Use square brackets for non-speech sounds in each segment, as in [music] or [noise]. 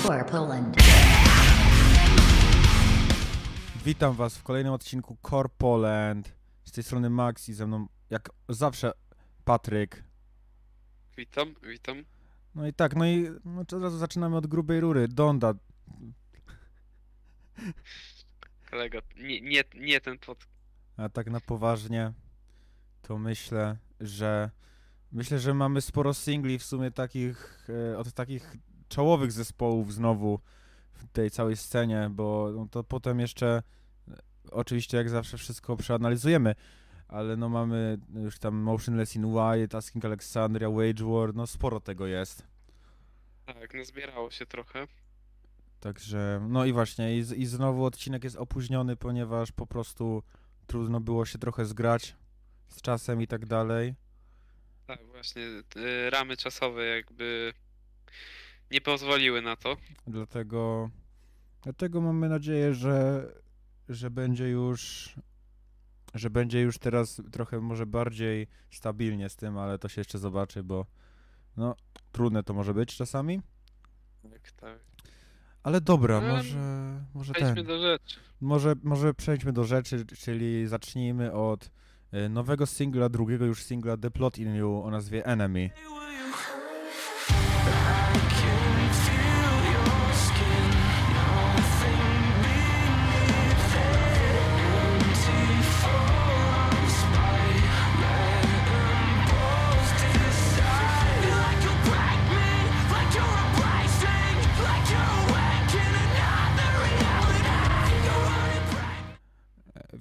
for Poland. Witam was w kolejnym odcinku Core Poland. Z tej strony Max i ze mną jak zawsze Patryk. Witam, witam. No i tak, no i no od razu zaczynamy od grubej rury. Donda. Kolega, nie, nie, nie ten pod... A tak na poważnie to myślę, że myślę, że mamy sporo singli w sumie takich e, od takich czołowych zespołów znowu w tej całej scenie, bo no to potem jeszcze e, oczywiście jak zawsze wszystko przeanalizujemy, ale no mamy już tam Motionless in White, Asking Alexandria, Wage War, no sporo tego jest. Tak, no zbierało się trochę. Także, no i właśnie, i, i znowu odcinek jest opóźniony, ponieważ po prostu trudno było się trochę zgrać z czasem i tak dalej. Tak, właśnie y, ramy czasowe jakby nie pozwoliły na to. Dlatego, dlatego mamy nadzieję, że, że będzie już, że będzie już teraz trochę może bardziej stabilnie z tym, ale to się jeszcze zobaczy, bo no, trudne to może być czasami. Tak, tak. Ale dobra, Ale może, może Przejdźmy ten. do rzeczy. Może, może przejdźmy do rzeczy, czyli zacznijmy od y, nowego singla, drugiego już singla The Plot in You o nazwie Enemy.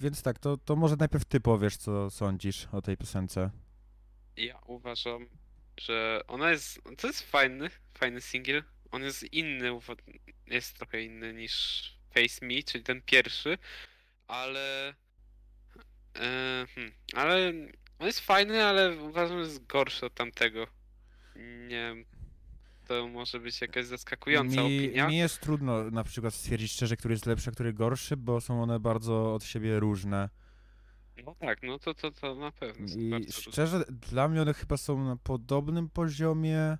Więc tak, to, to może najpierw ty powiesz, co sądzisz o tej piosence. Ja uważam, że ona jest... To jest fajny, fajny singiel. On jest inny, jest trochę inny niż Face Me, czyli ten pierwszy, ale... e, hmm, ale on jest fajny, ale uważam, że jest gorszy od tamtego. Nie wiem, to może być jakaś zaskakująca mi, opinia. mi jest trudno na przykład stwierdzić szczerze, który jest lepszy, a który gorszy, bo są one bardzo od siebie różne. No tak, no to, to, to na pewno. I bardzo różne. szczerze, dla mnie one chyba są na podobnym poziomie.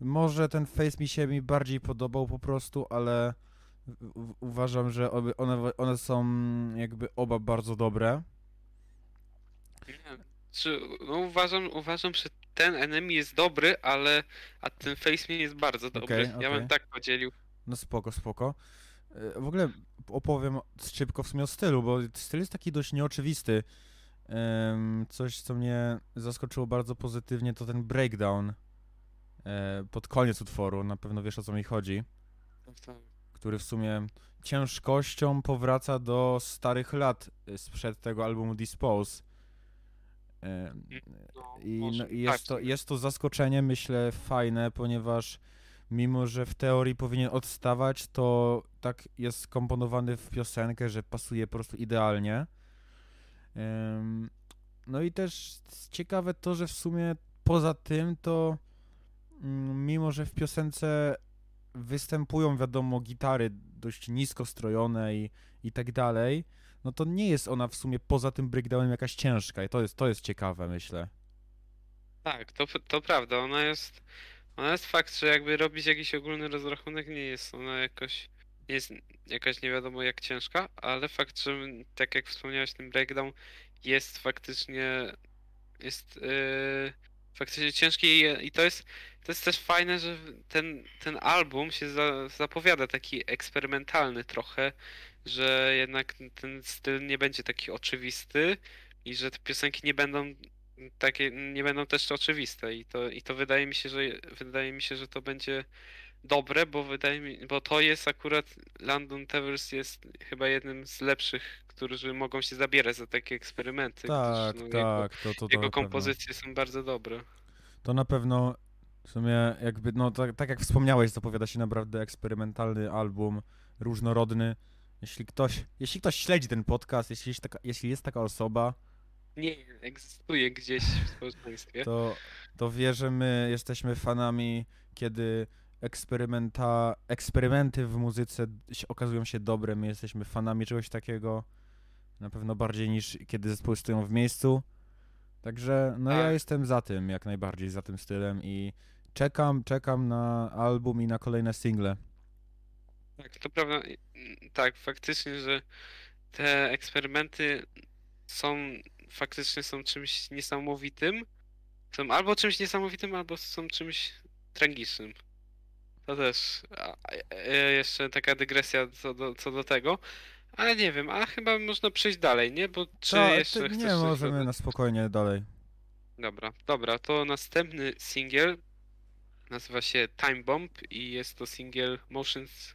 Może ten face mi się mi bardziej podobał po prostu, ale uważam, że one, one są jakby oba bardzo dobre. Nie, Czy, no uważam, uważam, że ten enemy jest dobry, ale a ten face jest bardzo dobry. Okej, Ja okej. bym tak podzielił. No spoko, spoko. E, W ogóle opowiem szybko w sumie o stylu, bo styl jest taki dość nieoczywisty. Em, Coś, co mnie zaskoczyło bardzo pozytywnie, to ten breakdown e, pod koniec utworu. Na pewno wiesz o co mi chodzi. Który w sumie ciężkością powraca do starych lat e, sprzed tego albumu Dispose. Em, No, i, no, i jest, tak, to, jest to zaskoczenie, myślę, fajne, ponieważ mimo, że w teorii powinien odstawać, to tak jest skomponowany w piosenkę, że pasuje po prostu idealnie. No i też ciekawe to, że w sumie poza tym to mm, mimo, że w piosence występują, wiadomo, gitary dość nisko strojone i, i tak dalej, no to nie jest ona w sumie poza tym breakdownem jakaś ciężka i to jest, to jest ciekawe, myślę. Tak, to, to prawda. Ona jest. Ona jest fakt, że jakby robić jakiś ogólny rozrachunek, nie jest ona jakoś. Nie jest jakaś nie wiadomo jak ciężka, ale fakt, że tak jak wspomniałeś, ten breakdown jest faktycznie. Jest yy, faktycznie ciężki i, i to jest. To jest też fajne, że ten, ten album się za, zapowiada taki eksperymentalny trochę, że jednak ten styl nie będzie taki oczywisty i że te piosenki nie będą takie nie będą też oczywiste i to, i to wydaje mi się, że wydaje mi się, że to będzie dobre, bo wydaje mi, bo to jest akurat London Towers jest chyba jednym z lepszych, którzy mogą się zabierać za takie eksperymenty. Tak, gdyż, no, Jego, tak, to, to, to, jego kompozycje są bardzo dobre. to na pewno w sumie jakby, no tak, tak jak wspomniałeś, zapowiada się naprawdę eksperymentalny album, różnorodny. Jeśli ktoś, jeśli ktoś śledzi ten podcast, jeśli jest taka, jeśli jest taka osoba, Nie egzystuje gdzieś w społeczeństwie. to, to wie, że my jesteśmy fanami, kiedy eksperymenta, eksperymenty w muzyce się, okazują się dobre. My jesteśmy fanami czegoś takiego, na pewno bardziej niż kiedy zespoły stoją w miejscu. Także no ja Tak. jestem za tym, jak najbardziej za tym stylem i czekam, czekam na album i na kolejne single. Tak, to prawda. mm, Tak, faktycznie, że te eksperymenty są faktycznie są czymś niesamowitym. Są albo czymś niesamowitym, albo są czymś tragicznym. To też a, a, e, jeszcze taka dygresja co do, co do tego. Ale nie wiem, a chyba można przejść dalej, nie? Bo czy Ta, jeszcze ty, chcesz nie, możemy dodać? na spokojnie dalej. Dobra, dobra, to następny singiel nazywa się Time Bomb i jest to singiel Motions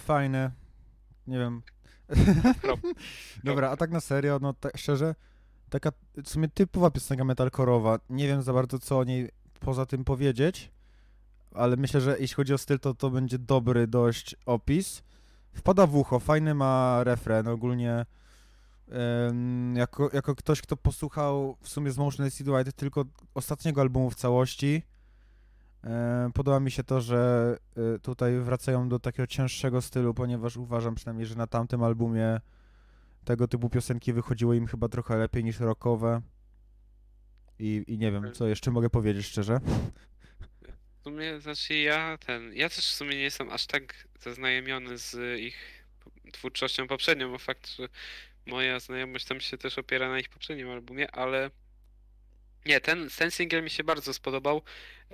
fajne. Nie wiem. [laughs] Dobra, a tak na serio, no tak szczerze, taka w sumie typowa piosenka metalkorowa. Nie wiem za bardzo co o niej poza tym powiedzieć, ale myślę, że jeśli chodzi o styl, to to będzie dobry dość opis. Wpada w ucho, fajny ma refren, ogólnie jako, jako ktoś, kto posłuchał w sumie z Motionless White tylko ostatniego albumu w całości, Podoba mi się to, że e, tutaj wracają do takiego cięższego stylu, ponieważ uważam przynajmniej, że na tamtym albumie tego typu piosenki wychodziły im chyba trochę lepiej niż rockowe. I, I nie wiem, co jeszcze mogę powiedzieć szczerze. W sumie, znaczy ja ten, ja też w sumie nie jestem aż tak zaznajomiony z ich twórczością poprzednią, bo fakt, że moja znajomość tam się też opiera na ich poprzednim albumie, ale nie, ten, ten mi się bardzo spodobał.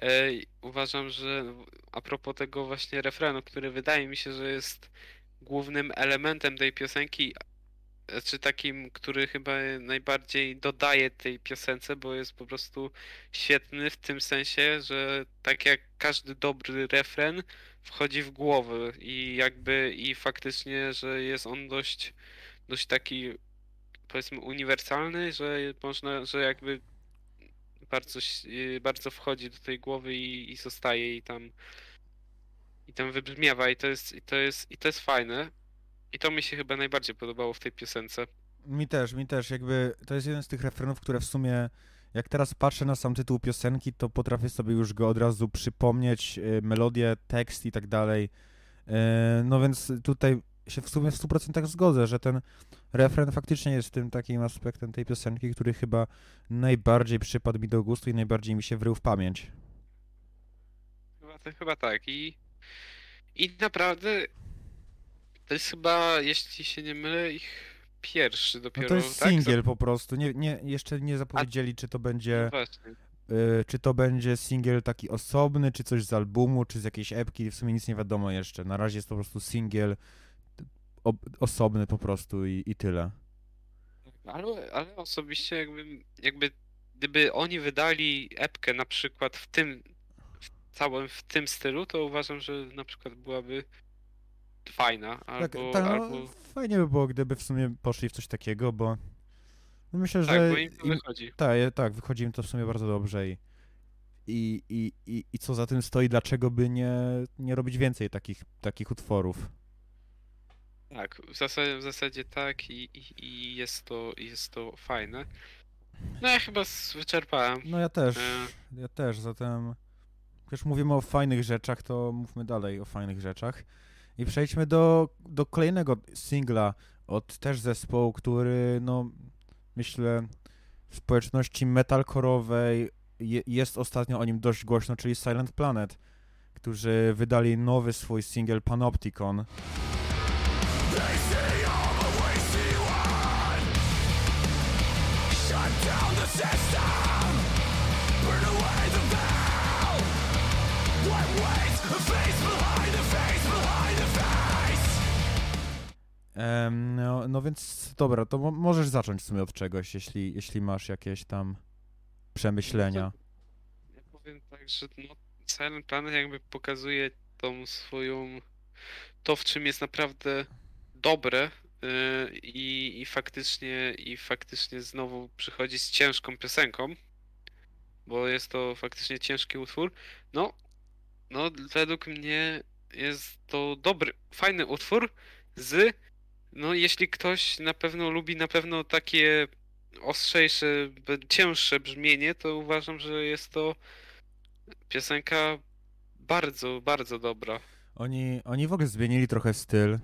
E, uważam, że a propos tego właśnie refrenu, który wydaje mi się, że jest głównym elementem tej piosenki, czy takim, który chyba najbardziej dodaje tej piosence, bo jest po prostu świetny w tym sensie, że tak jak każdy dobry refren wchodzi w głowę i jakby i faktycznie, że jest on dość, dość taki powiedzmy uniwersalny, że można, że jakby bardzo, y, bardzo wchodzi do tej głowy i, i zostaje i tam i tam wybrzmiewa i to jest, i to jest, i to jest fajne. I to mi się chyba najbardziej podobało w tej piosence. Mi też, mi też, jakby to jest jeden z tych refrenów, które w sumie, jak teraz patrzę na sam tytuł piosenki, to potrafię sobie już go od razu przypomnieć, e, melodię, tekst i tak dalej. E, No więc tutaj się w sumie w 100% zgodzę, że ten refren faktycznie jest tym takim aspektem tej piosenki, który chyba najbardziej przypadł mi do gustu i najbardziej mi się wrył w pamięć. Chyba, to chyba tak. I, I naprawdę to jest chyba, jeśli się nie mylę, ich pierwszy No dopiero, to jest tak? singiel po prostu, nie, nie, jeszcze nie zapowiedzieli, czy to No będzie... właśnie. Y, czy to będzie singiel taki osobny, czy coś z albumu, czy z jakiejś epki, w sumie nic nie wiadomo jeszcze. Na razie jest po prostu singiel ob- osobny po prostu i, i tyle. Ale, ale osobiście jakby, jakby gdyby oni wydali epkę na przykład w tym w całym w tym stylu, to uważam, że na przykład byłaby fajna, Tak, albo, tak no, albo fajnie by było, gdyby w sumie poszli w coś takiego, bo no myślę, tak, że bo im to wychodzi. tak, tak, wychodzi im to w sumie bardzo dobrze i, i, i, i, i co za tym stoi, dlaczego by nie, nie robić więcej takich, takich utworów. Tak, w zasadzie, w zasadzie tak i, i, i jest to jest to fajne. No ja chyba s- wyczerpałem. No ja też, E. ja też, zatem już mówimy o fajnych rzeczach, to mówmy dalej o fajnych rzeczach. I przejdźmy do, do kolejnego singla od też zespołu, który no myślę w społeczności metalkorowej je, jest ostatnio o nim dość głośno, czyli Silent Planet, którzy wydali nowy swój singiel Panopticon. No, no więc dobra, to mo możesz zacząć w sumie od czegoś, jeśli, jeśli masz jakieś tam przemyślenia. Ja powiem tak, że no, Silent Planet jakby pokazuje tą swoją to, w czym jest naprawdę dobre yy, i, i faktycznie i faktycznie znowu przychodzi z ciężką piosenką, bo jest to faktycznie ciężki utwór. No, no według mnie jest to dobry, fajny utwór z. No, jeśli ktoś na pewno lubi na pewno takie ostrzejsze, cięższe brzmienie, to uważam, że jest to piosenka bardzo, bardzo dobra. Oni, oni w ogóle zmienili trochę styl,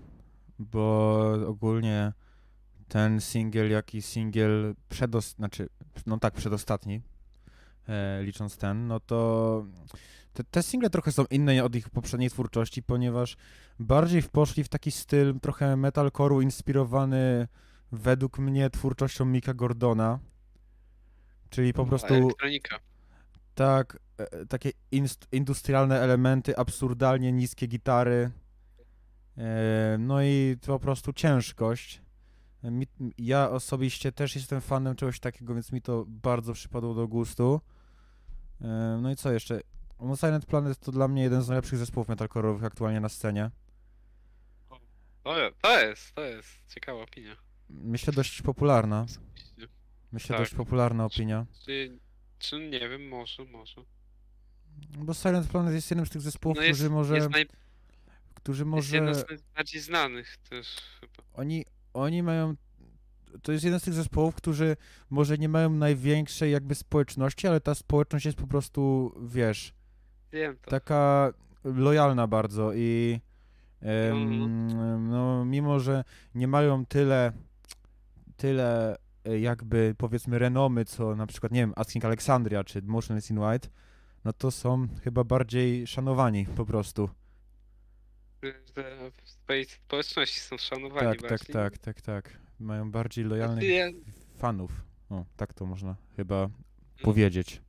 bo ogólnie ten singiel, jak i singiel przedost... znaczy, no tak, przedostatni, e, licząc ten, no to te, te single trochę są inne od ich poprzedniej twórczości, ponieważ bardziej poszli w taki styl trochę metalcore'u inspirowany według mnie twórczością Mika Gordona, czyli po A, prostu Elektronika. tak, e, takie inst- industrialne elementy, absurdalnie niskie gitary, e, no i po prostu ciężkość. Ja osobiście też jestem fanem czegoś takiego, więc mi to bardzo przypadło do gustu. E, no i co jeszcze? No Silent Planet to dla mnie jeden z najlepszych zespołów metalcore'owych aktualnie na scenie. To, je- to jest, to jest ciekawa opinia. Myślę dość popularna. Myślę Tak. dość popularna opinia. Czy, czy nie wiem, może, może. Bo Silent Planet jest jednym z tych zespołów, No jest, którzy może... jest, naj, którzy jest może... jeden z najbardziej znanych też chyba. oni, oni mają. To jest jeden z tych zespołów, którzy może nie mają największej jakby społeczności, ale ta społeczność jest po prostu, wiesz, Wiem to. taka lojalna bardzo i. no, mimo, że nie mają tyle, tyle e, jakby powiedzmy renomy, co na przykład, nie wiem, Asking Alexandria czy Motionless in White, no to są chyba bardziej szanowani po prostu. W swojej społeczności są szanowani Tak, tak, bardziej. tak, tak, tak. Mają bardziej Znaczy, lojalnych ja, fanów. O, tak to można chyba no, powiedzieć.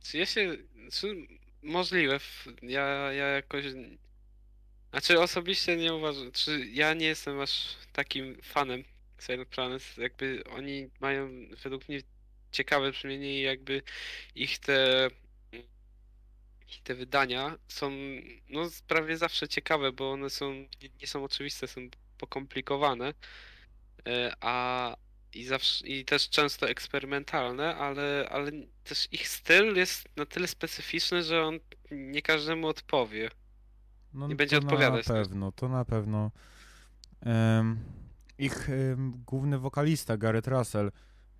Czy ja się. Czy możliwe? Ja, ja jakoś. Znaczy osobiście nie uważam. Czy ja nie jestem aż takim fanem Silent Planet. Jakby oni mają według mnie ciekawe brzmienie i jakby ich te. Te wydania są no prawie zawsze ciekawe, bo one są nie, nie są oczywiste, są pokomplikowane. E, A i zawsze i też często eksperymentalne, ale, ale też ich styl jest na tyle specyficzny, że on nie każdemu odpowie. No, Nie będzie to odpowiadać Na też. pewno, to na pewno. Em, ich em, główny wokalista, Gareth Russell,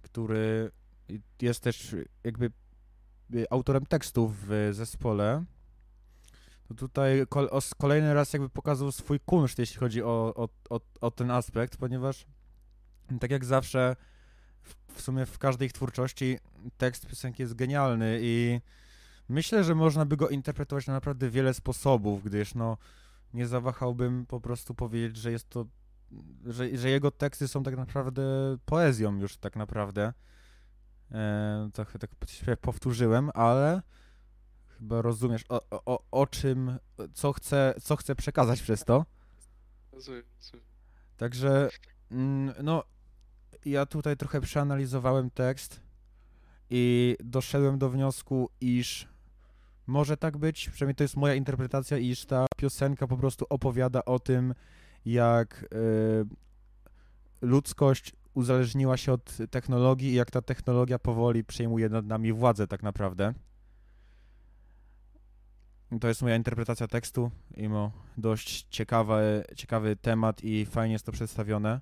który jest też jakby y, autorem tekstów w zespole, to tutaj kol, kolejny raz jakby pokazał swój kunszt, jeśli chodzi o, o, o, o ten aspekt, ponieważ tak jak zawsze w, w sumie w każdej ich twórczości tekst piosenki jest genialny i myślę, że można by go interpretować na naprawdę wiele sposobów, gdyż no nie zawahałbym po prostu powiedzieć, że jest to, że, że jego teksty są tak naprawdę poezją już tak naprawdę. E, trochę tak się powtórzyłem, ale chyba rozumiesz o, o, o, czym, co chcę, co chcę przekazać przez to. Rozumiem, rozumiem. Także, mm, no, ja tutaj trochę przeanalizowałem tekst i doszedłem do wniosku, iż może tak być, przynajmniej to jest moja interpretacja, iż ta piosenka po prostu opowiada o tym, jak y, ludzkość uzależniła się od technologii i jak ta technologia powoli przejmuje nad nami władzę tak naprawdę. To jest moja interpretacja tekstu, mimo dość ciekawy, ciekawy temat i fajnie jest to przedstawione.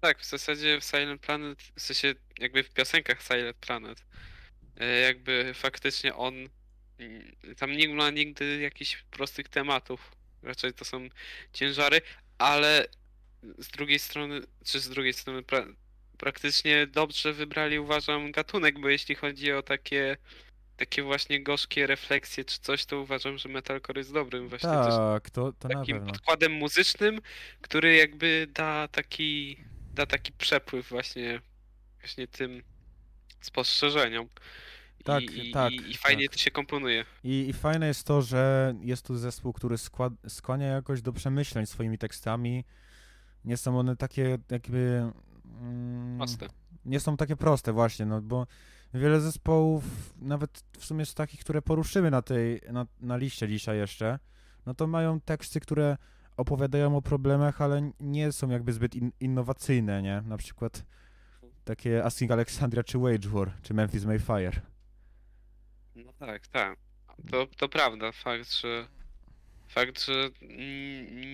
Tak, w zasadzie w Silent Planet, w sensie jakby w piosenkach Silent Planet, e, jakby faktycznie on mm, tam nie ma nigdy jakichś prostych tematów. Raczej to są ciężary, ale z drugiej strony, czy z drugiej strony pra praktycznie dobrze wybrali, uważam, gatunek, bo jeśli chodzi o takie takie właśnie gorzkie refleksje czy coś, to uważam, że metalcore jest dobrym właśnie Tak, to, to takim podkładem muzycznym, który jakby da taki, da taki przepływ właśnie, właśnie tym spostrzeżeniom. Tak, I, tak, i, i fajnie tak. to się komponuje. I, I fajne jest to, że jest tu zespół, który skład, skłania jakoś do przemyśleń swoimi tekstami. Nie są one takie jakby... Mm, Proste. nie są takie proste właśnie, no bo wiele zespołów, nawet w sumie z takich, które poruszymy na tej, na, na liście dzisiaj jeszcze, no to mają teksty, które opowiadają o problemach, ale nie są jakby zbyt in, innowacyjne, nie? Na przykład takie Asking Alexandria czy Wage War, czy Memphis Mayfire. No tak, tak. To, to prawda, fakt, że Fakt, że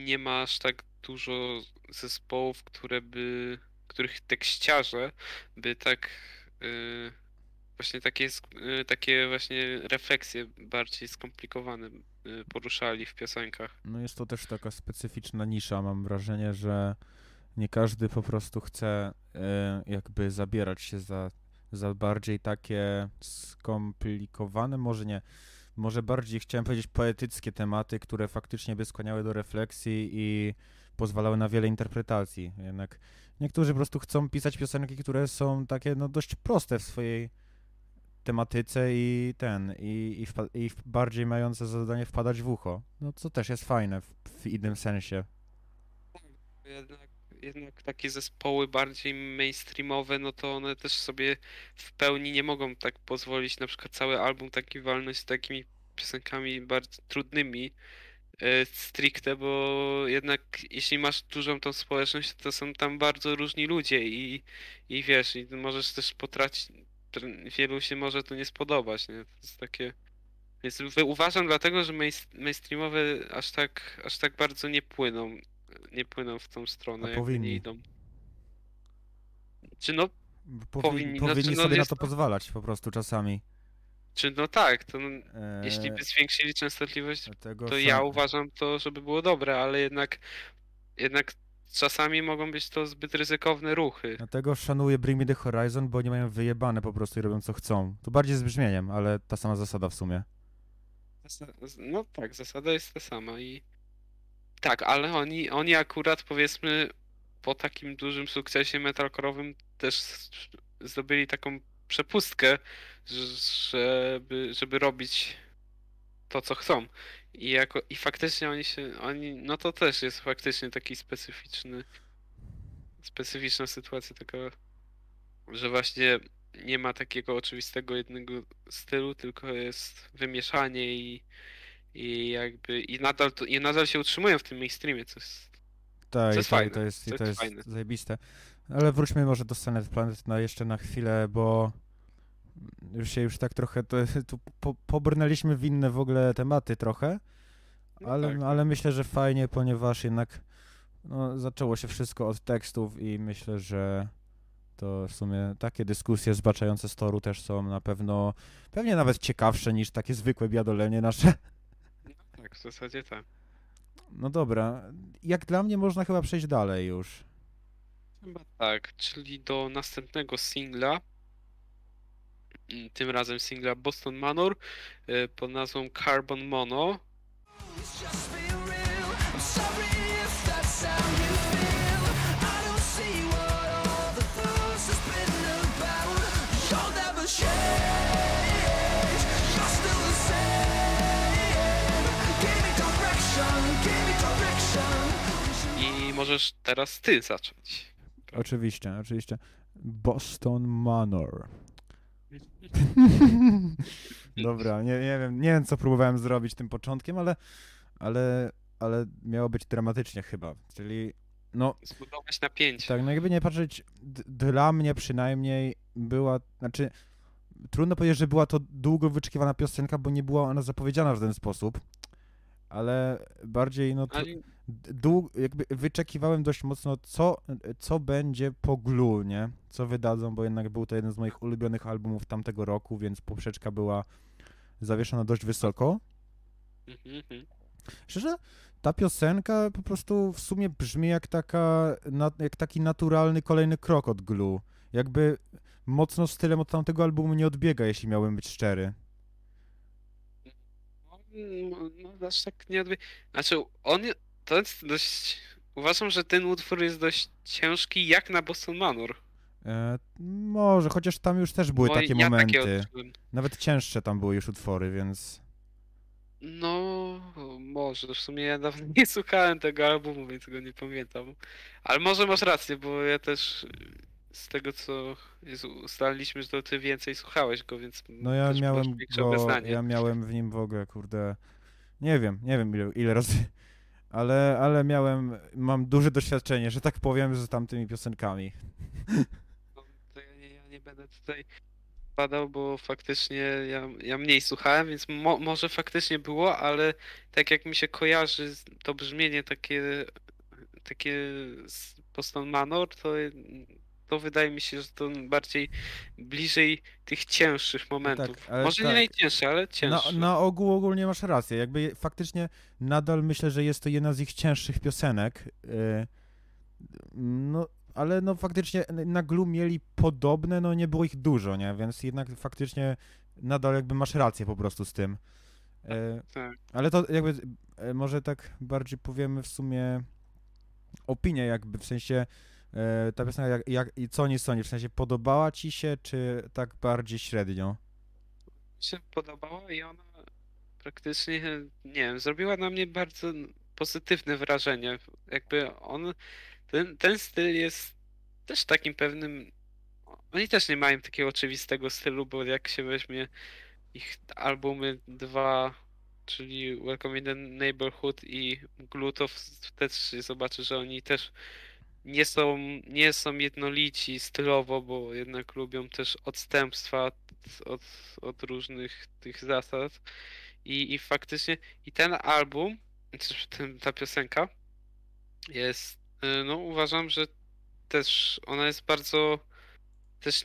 nie ma aż tak dużo zespołów, które by, których tekściarze by tak y, właśnie takie, sk- y, takie właśnie refleksje bardziej skomplikowane y, poruszali w piosenkach. No jest to też taka specyficzna nisza. Mam wrażenie, że nie każdy po prostu chce jakby zabierać się za, za bardziej takie skomplikowane, może nie, może bardziej chciałem powiedzieć poetyckie tematy, które faktycznie by skłaniały do refleksji i pozwalały na wiele interpretacji. Jednak niektórzy po prostu chcą pisać piosenki, które są takie no dość proste w swojej tematyce i ten, i, i, wpa- i bardziej mające za zadanie wpadać w ucho. No co też jest fajne w, w innym sensie. Jednak, jednak takie zespoły bardziej mainstreamowe, no to one też sobie w pełni nie mogą tak pozwolić na przykład cały album taki walnąć z takimi piosenkami bardzo trudnymi e, stricte, bo jednak jeśli masz dużą tą społeczność, to są tam bardzo różni ludzie i, i wiesz, i możesz też potracić, tr- wielu się może to nie spodobać, nie? To jest takie... Więc uważam dlatego, że main- mainstreamowe aż tak, aż tak bardzo nie płyną, nie płyną w tą stronę, A jakby powinni. nie idą. Czy no, Powi- Powinni, powinni znaczy, no sobie na jest to to- pozwalać po prostu czasami. czy no tak, to no, Eee, jeśli by zwiększyli częstotliwość dlatego to szan- ja uważam to, żeby było dobre, ale jednak, jednak czasami mogą być to zbyt ryzykowne ruchy. Dlatego szanuję Bring Me The Horizon, bo oni mają wyjebane po prostu i robią co chcą. To bardziej z brzmieniem, ale ta sama zasada w sumie. No tak, zasada jest ta sama i tak, ale oni, oni akurat powiedzmy po takim dużym sukcesie metalcore'owym też zdobyli taką przepustkę, żeby, żeby robić to, co chcą. I, jako, I faktycznie oni się, oni, no to też jest faktycznie taki specyficzny, specyficzna sytuacja taka, że właśnie nie ma takiego oczywistego jednego stylu, tylko jest wymieszanie i, i jakby, i nadal, to, i nadal się utrzymują w tym mainstreamie, co jest, Tak, Co jest i fajne, to jest, i to jest fajne. zajebiste. Ale wróćmy może do Planet Planet na jeszcze na chwilę, bo już się już tak trochę to, tu po, pobrnęliśmy w inne w ogóle tematy trochę, No ale, tak. ale myślę, że fajnie, ponieważ jednak no, zaczęło się wszystko od tekstów i myślę, że to w sumie takie dyskusje zbaczające z toru też są na pewno, pewnie nawet ciekawsze niż takie zwykłe biadolenie nasze. Tak, w zasadzie tak. No dobra, jak dla mnie można chyba przejść dalej już. Chyba tak, czyli do następnego singla, tym razem singla Boston Manor y, pod nazwą Carbon Mono. Możesz teraz ty zacząć. Oczywiście, oczywiście. Boston Manor. [laughs] Dobra, nie, nie wiem, nie wiem co próbowałem zrobić tym początkiem, ale, ale, ale miało być dramatycznie chyba, czyli no Zbudować napięcie. tak, no jakby nie patrzeć, dla mnie przynajmniej była, znaczy trudno powiedzieć, że była to długo wyczekiwana piosenka, bo nie była ona zapowiedziana w ten sposób, ale bardziej no tr- Ale dług, jakby wyczekiwałem dość mocno, co, co będzie po Glue, nie? Co wydadzą, bo jednak był to jeden z moich ulubionych albumów tamtego roku, więc poprzeczka była zawieszona dość wysoko. Mhm, mhm. Szczerze, ta piosenka po prostu w sumie brzmi jak taka, jak taki naturalny kolejny krok od Glue. Jakby mocno stylem od tamtego albumu nie odbiega, jeśli miałbym być szczery. No, no, no aż tak nie odbie... Znaczy, on, to jest dość... Uważam, że ten utwór jest dość ciężki jak na Boston Manor. E, może, chociaż tam już też były Bo takie ja momenty. Takie odczułem. Nawet cięższe tam były już utwory, więc... No, może. W sumie ja dawno nie słuchałem tego albumu, więc go nie pamiętam. Ale może masz rację, bo ja też z tego co ustaliliśmy, że to ty więcej słuchałeś go, więc No ja miałem większe go, ja miałem w nim w ogóle, kurde, nie wiem, nie wiem ile, ile razy, ale, ale miałem, mam duże doświadczenie, że tak powiem, z tamtymi piosenkami. No, to ja nie, ja nie będę tutaj padał, bo faktycznie ja, ja mniej słuchałem, więc mo, może faktycznie było, ale tak jak mi się kojarzy to brzmienie takie, takie z Boston Manor, to, to wydaje mi się, że to bardziej bliżej tych cięższych momentów. tak, może nie tak. najcięższe, ale Na, cięższe. na ogół ogólnie masz rację. Jakby faktycznie nadal myślę, że jest to jedna z ich cięższych piosenek. y, No, ale no faktycznie na Glue mieli podobne, no nie było ich dużo, nie? Więc jednak faktycznie nadal jakby masz rację po prostu z tym. Y, tak. Ale to jakby y, może tak bardziej powiemy w sumie opinię jakby, w sensie ta piosenka jak, jak, i co nie sądzisz, w sensie podobała ci się, czy tak bardziej średnio? mi się podobała i ona praktycznie, nie wiem, zrobiła na mnie bardzo pozytywne wrażenie. Jakby on, ten, ten styl jest też takim pewnym. Oni też nie mają takiego oczywistego stylu, bo jak się weźmie ich albumy dwa, czyli Welcome in the Neighborhood i Glue, to w- też się zobaczy, że oni też nie są, nie są jednolici stylowo, bo jednak lubią też odstępstwa od, od, różnych tych zasad. I, I faktycznie, i ten album, czy ten, ta piosenka jest, y, no uważam, że też ona jest bardzo też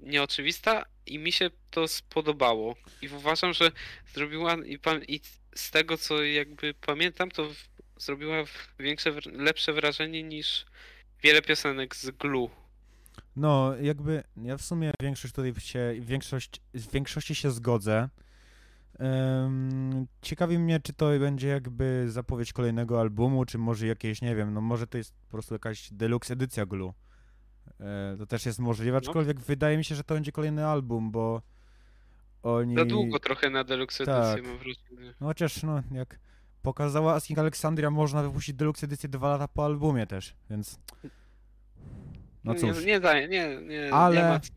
nieoczywista i mi się to spodobało. I uważam, że zrobiła i, i z tego co jakby pamiętam, to zrobiła większe, lepsze wrażenie niż wiele piosenek z Glue. No, jakby ja w sumie większość tutaj się, większość, w większości się zgodzę. Em, ciekawi mnie, czy to będzie jakby zapowiedź kolejnego albumu, czy może jakieś, nie wiem, no może to jest po prostu jakaś deluxe edycja Glue. E, to też jest możliwe, No. aczkolwiek wydaje mi się, że to będzie kolejny album, bo oni... Za długo trochę na deluxe Tak. edycję mam wrażenie. No chociaż, no, jak pokazała Asking Alexandria, można wypuścić deluxe edycję dwa lata po albumie też, więc... No cóż. Nie, nie nie, nie, Ale- nie ma co.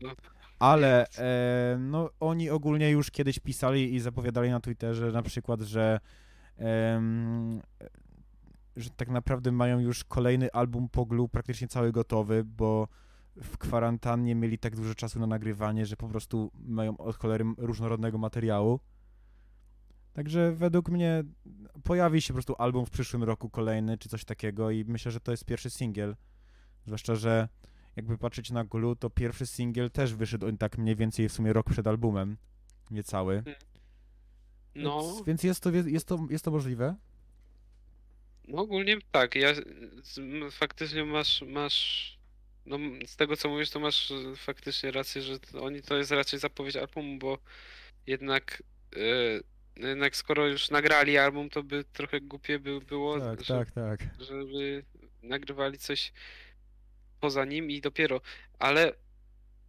Ale e, no, oni ogólnie już kiedyś pisali i zapowiadali na Twitterze na przykład, że, em, że tak naprawdę mają już kolejny album po Glue praktycznie cały gotowy, bo w kwarantannie mieli tak dużo czasu na nagrywanie, że po prostu mają od cholery różnorodnego materiału. Także według mnie pojawi się po prostu album w przyszłym roku kolejny, czy coś takiego i myślę, że to jest pierwszy singiel. Zwłaszcza, że jakby patrzeć na Glue, to pierwszy singiel też wyszedł tak mniej więcej w sumie rok przed albumem. Niecały. No, Więc, więc jest, to, jest, to, jest to możliwe. no ogólnie tak, ja faktycznie masz, masz, no z tego co mówisz, to masz e, faktycznie rację, że to, oni to jest raczej zapowiedź albumu, bo jednak, e, jednak skoro już nagrali album, to by trochę głupie by było, Tak, że, tak, tak. żeby nagrywali coś poza nim i dopiero, ale,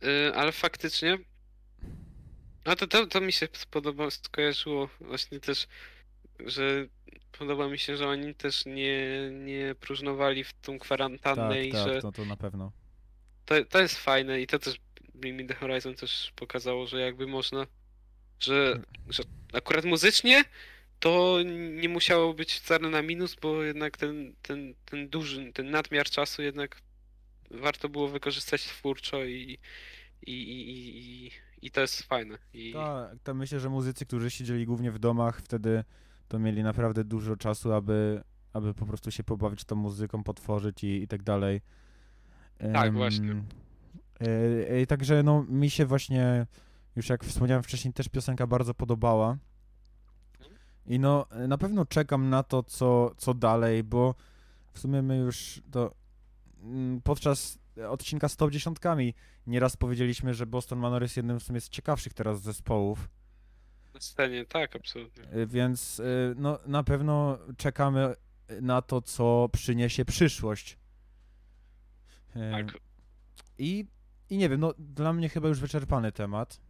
y, ale faktycznie, no to, to, to mi się spodobało, skojarzyło właśnie też, że podoba mi się, że oni też nie, nie próżnowali w tą kwarantannę Tak, i tak, że to, to na pewno. to, to jest fajne i to też Bring Me The Horizon też pokazało, że jakby można, że, że akurat muzycznie to nie musiało być wcale na minus, bo jednak ten, ten, ten duży, ten nadmiar czasu jednak warto było wykorzystać twórczo i, i, i, i, i, to jest fajne. I, Tak, to myślę, że muzycy, którzy siedzieli głównie w domach, wtedy to mieli naprawdę dużo czasu, aby, aby po prostu się pobawić tą muzyką, potworzyć i, i tak dalej. Tak, Em, właśnie. e, I także no mi się właśnie, już jak wspomniałem wcześniej, też piosenka bardzo podobała. I no na pewno czekam na to, co, co dalej, bo w sumie my już to mm, podczas odcinka z top dziesiątkami nieraz powiedzieliśmy, że Boston Manor jest jednym w sumie z ciekawszych teraz zespołów. na scenie, tak, absolutnie. Y, Więc no, na pewno czekamy na to, co przyniesie przyszłość. Tak. I, I nie wiem, no dla mnie chyba już wyczerpany temat.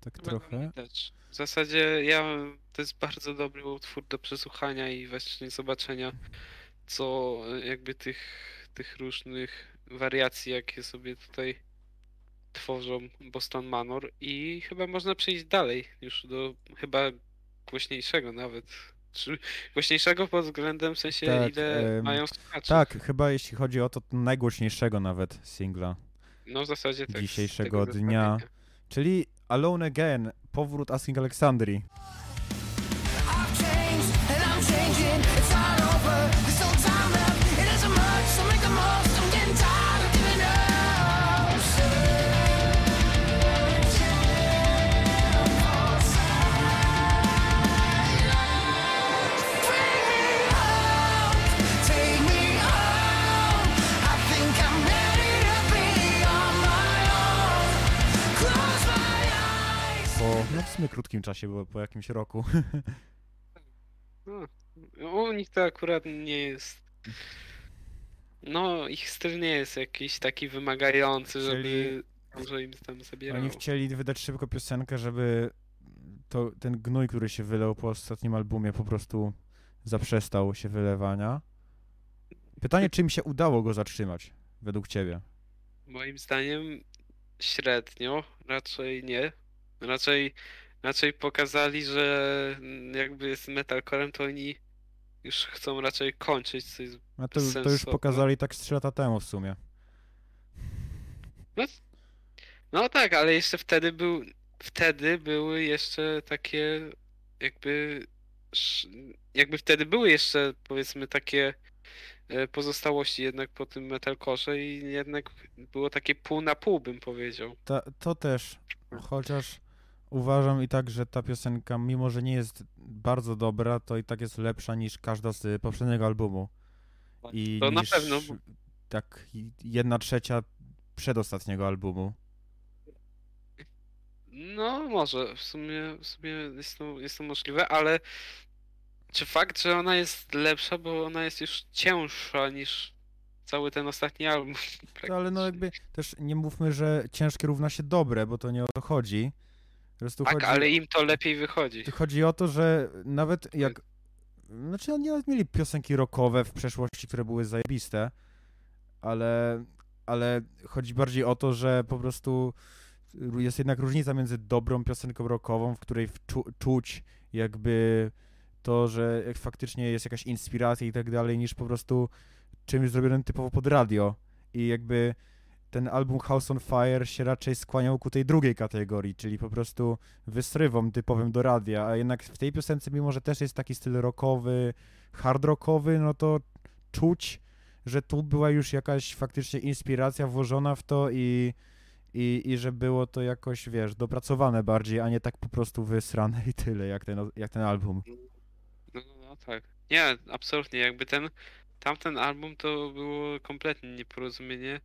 Tak trochę. W zasadzie ja, to jest bardzo dobry utwór do przesłuchania i właśnie zobaczenia, co jakby tych, tych różnych wariacji, jakie sobie tutaj tworzą Boston Manor i chyba można przejść dalej już do chyba głośniejszego nawet. Czy głośniejszego pod względem w sensie Tak, ile em, mają słuchaczy. Tak, chyba jeśli chodzi o to, najgłośniejszego nawet singla. No w zasadzie tak. dzisiejszego dnia. Czyli Alone Again, powrót Asking Alexandrii. Sumie krótkim czasie, bo po jakimś roku. No, u nich to akurat nie jest. No, ich styl nie jest jakiś taki wymagający, żeby dużo im tam zabierało. Oni chcieli wydać szybko piosenkę, żeby to, ten gnój, który się wylał po ostatnim albumie, po prostu zaprzestał się wylewania. Pytanie, czy im się udało go zatrzymać, według ciebie? Moim zdaniem średnio, raczej nie. Raczej, raczej pokazali, że mm, jakby z metalcorem to oni już chcą raczej kończyć, co jest No to, to już pokazali tak z 3 lata temu w sumie. No tak, ale jeszcze wtedy był, wtedy były jeszcze takie jakby, jakby wtedy były jeszcze powiedzmy takie e, pozostałości jednak po tym metalcore i jednak było takie pół na pół bym powiedział. Ta, to też, chociaż uważam i tak, że ta piosenka, mimo że nie jest bardzo dobra, to i tak jest lepsza niż każda z poprzedniego albumu. I To na niż pewno, bo- tak jedna trzecia przedostatniego albumu. No może, w sumie, w sumie jest to, jest to możliwe, ale czy fakt, że ona jest lepsza, bo ona jest już cięższa niż cały ten ostatni album. To, ale no jakby też nie mówmy, że ciężkie równa się dobre, bo to nie o to chodzi. Tak, chodzi, ale im to lepiej wychodzi. chodzi o to, że nawet jak... Znaczy oni nawet mieli piosenki rockowe w przeszłości, które były zajebiste, ale, ale chodzi bardziej o to, że po prostu jest jednak różnica między dobrą piosenką rockową, w której wczu, czuć jakby to, że faktycznie jest jakaś inspiracja i tak dalej, niż po prostu czymś zrobionym typowo pod radio. I jakby ten album House on Fire się raczej skłaniał ku tej drugiej kategorii, czyli po prostu wysrywom typowym do radia, a jednak w tej piosence, mimo że też jest taki styl rockowy, hard rockowy, no to czuć, że tu była już jakaś faktycznie inspiracja włożona w to i, i, i że było to jakoś, wiesz, dopracowane bardziej, a nie tak po prostu wysrane i tyle, jak ten, jak ten album. No, no, no tak. Nie, absolutnie. Jakby ten, tamten album to było kompletnie nieporozumienie.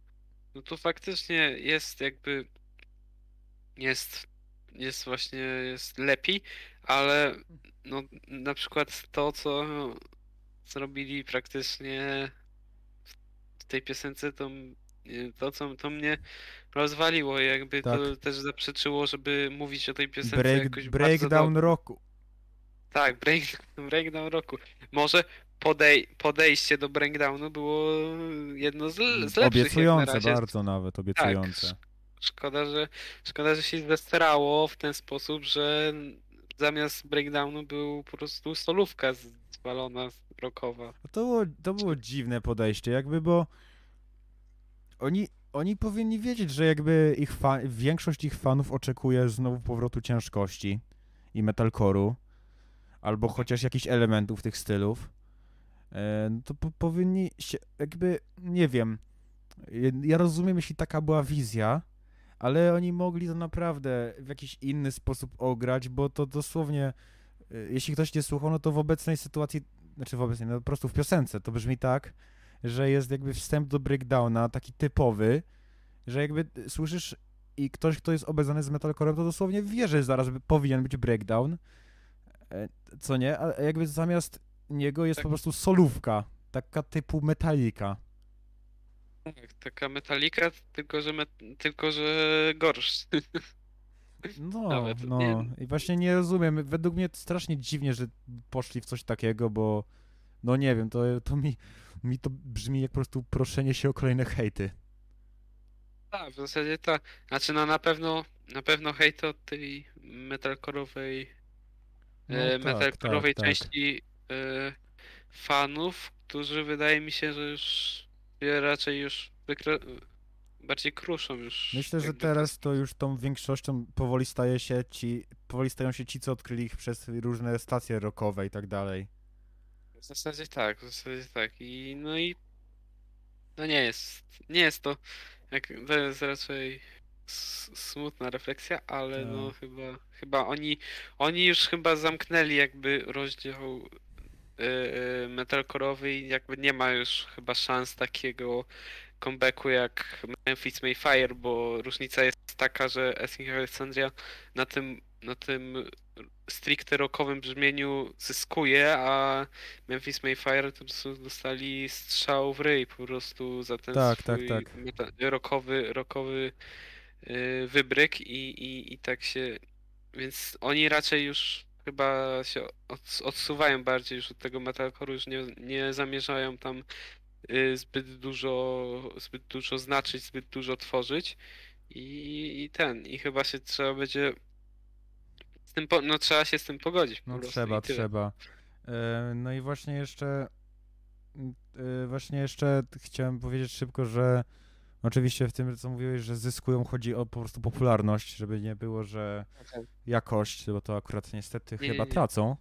No to faktycznie jest jakby, jest, jest właśnie, jest lepiej, ale no na przykład to, co zrobili praktycznie w tej piosence, to, to co to mnie rozwaliło, jakby to Tak. też zaprzeczyło, żeby mówić o tej piosence Break, jakoś bardzo breakdown dobrze. rocku. Tak, [laughs] break, breakdown roku. Może podej, podejście do breakdownu było jedno z, z lepszych na Obiecujące razie. bardzo nawet, obiecujące. sz- Szkoda, że szkoda, że się zestarało w ten sposób, że zamiast breakdownu był po prostu solówka zwalona rockowa. No To było, to było dziwne podejście, jakby, bo oni, oni powinni wiedzieć, że jakby ich większość ich fanów oczekuje znowu powrotu ciężkości i metalcore'u, albo chociaż jakichś elementów tych stylów. E, no to po- powinni się, jakby, nie wiem, ja- rozumiem, jeśli taka była wizja, ale oni mogli to naprawdę w jakiś inny sposób ograć, bo to dosłownie, e, jeśli ktoś nie słuchał, no to w obecnej sytuacji znaczy w obecnej, no po prostu w piosence to brzmi tak, że jest jakby wstęp do breakdowna, taki typowy, że jakby słyszysz i ktoś, kto jest obeznany z metalcorem, to dosłownie wie, że zaraz powinien być breakdown, e, co nie, a jakby zamiast niego jest Tak. po prostu solówka, taka typu metalika. Tak, taka metalika, tylko że, tylko że gorszy. No, [laughs] Nawet, no. nie- I właśnie nie rozumiem. Według mnie to strasznie dziwnie, że poszli w coś takiego, bo no nie wiem, to, to mi, mi to brzmi jak po prostu proszenie się o kolejne hejty. Tak, w zasadzie tak. Znaczy no na pewno, na pewno hejt od tej metalcore'owej No e, tak, metalcore'owej tak, tak. E, fanów, którzy wydaje mi się, że już się raczej już wykre... bardziej kruszą już. Myślę, że jakby teraz to już tą większością powoli staje się ci, powoli stają się ci, co odkryli ich przez różne stacje rockowe i tak dalej. W zasadzie tak, w zasadzie tak. I no i no nie jest, nie jest to, jak, to jest raczej s- smutna refleksja, ale no Tak. chyba, chyba oni, oni już chyba zamknęli jakby rozdział yy, metalkorowy i jakby nie ma już chyba szans takiego comebacku jak Memphis Mayfire, bo różnica jest taka, że Asking Alexandria na tym, na tym stricte rockowym brzmieniu zyskuje, a Memphis Mayfire to prostu dostali strzał w ryj po prostu za ten Tak, tak, swój tak. meta- rockowy, rockowy yy, wybryk i, i, i tak się, więc oni raczej już chyba się od, odsuwają bardziej już od tego metalcore'u, już nie, nie zamierzają tam y, zbyt dużo, zbyt dużo znaczyć, zbyt dużo tworzyć i, i ten, i chyba się trzeba będzie z tym, po, no trzeba się z tym pogodzić po No prostu trzeba, trzeba. E, No i właśnie jeszcze, e, właśnie jeszcze chciałem powiedzieć szybko, że oczywiście w tym, co mówiłeś, że zyskują, chodzi o po prostu popularność, żeby nie było, że jakość, bo to akurat niestety Nie, chyba nie, nie. tracą.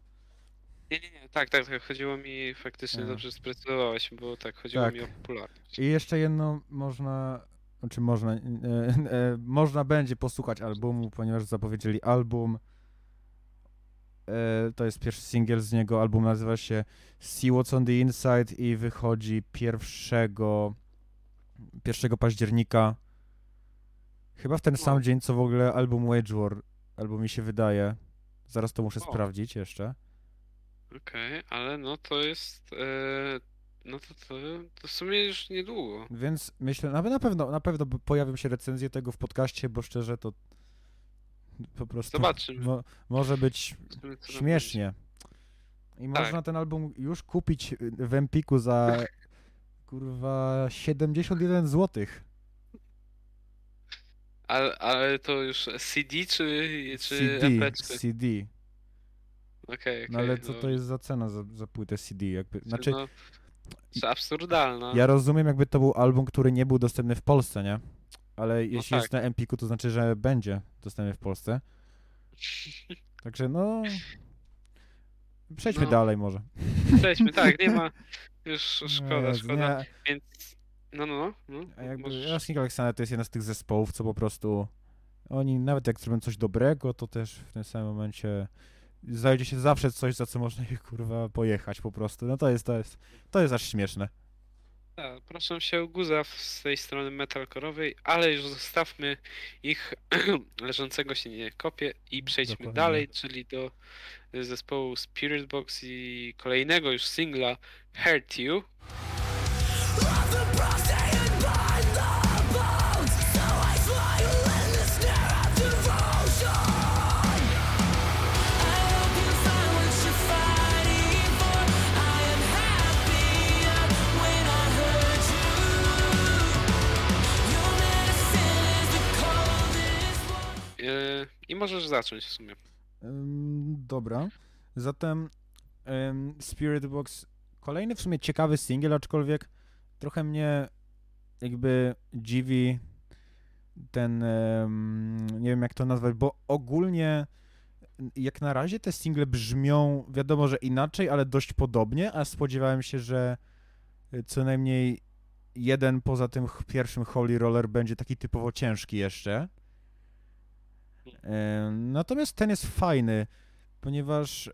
Nie, nie, nie, tak, tak, tak, chodziło mi, faktycznie A. dobrze sprecyzowałeś, bo tak, chodziło Tak. mi o popularność. I jeszcze jedno można, znaczy można, e, e, można będzie posłuchać albumu, ponieważ zapowiedzieli album. E, to jest pierwszy singiel z niego. Album nazywa się See What's on the Inside i wychodzi 1, 1 października. Chyba w ten sam O. dzień, co w ogóle album Wage War, albo mi się wydaje. Zaraz to muszę O. sprawdzić jeszcze. Okej, ale no to jest, e, no to, to, to w sumie już niedługo. Więc myślę, na, na pewno, na pewno pojawią się recenzje tego w podcaście, bo szczerze to po prostu Zobaczymy. mo, może być Zobaczymy, co tam śmiesznie. I Tak. można ten album już kupić w Empiku za kurwa 71 zł. Ale, ale to już CD czy, czy CD, MP3? CD. Okej, No ale okej, co to no, jest za cena za, za płytę CD? Jakby, czy znaczy, no, absurdalna. ja rozumiem jakby to był album, który nie był dostępny w Polsce, nie? Ale jeśli tak. jest na Empiku, to znaczy, że będzie dostępny w Polsce. [laughs] Także no. Przejdźmy No. dalej może. Przejdźmy, tak, nie ma, [laughs] już szkoda, Jezu, szkoda, nie, więc, no, no, no, no a jakby możesz- Alexander to jest jeden z tych zespołów, co po prostu oni nawet jak zrobią coś dobrego, to też w tym samym momencie znajdzie się zawsze coś, za co można ich kurwa pojechać po prostu. No to jest, to jest, to jest aż śmieszne. Tak, proszę się o guza w- z tej strony metalkorowej, ale już zostawmy ich [clears throat] leżącego się nie kopie i przejdźmy Dokładnie. dalej, czyli do zespołu Spirit Box i kolejnego już singla Hurt You. I możesz zacząć w sumie. Dobra. Zatem Spirit Box, kolejny w sumie ciekawy singiel, aczkolwiek trochę mnie jakby dziwi ten, nie wiem jak to nazwać, bo ogólnie jak na razie te single brzmią, wiadomo, że inaczej, ale dość podobnie, a spodziewałem się, że y, co najmniej jeden poza tym pierwszym Holy Roller będzie taki typowo ciężki jeszcze. Natomiast ten jest fajny, ponieważ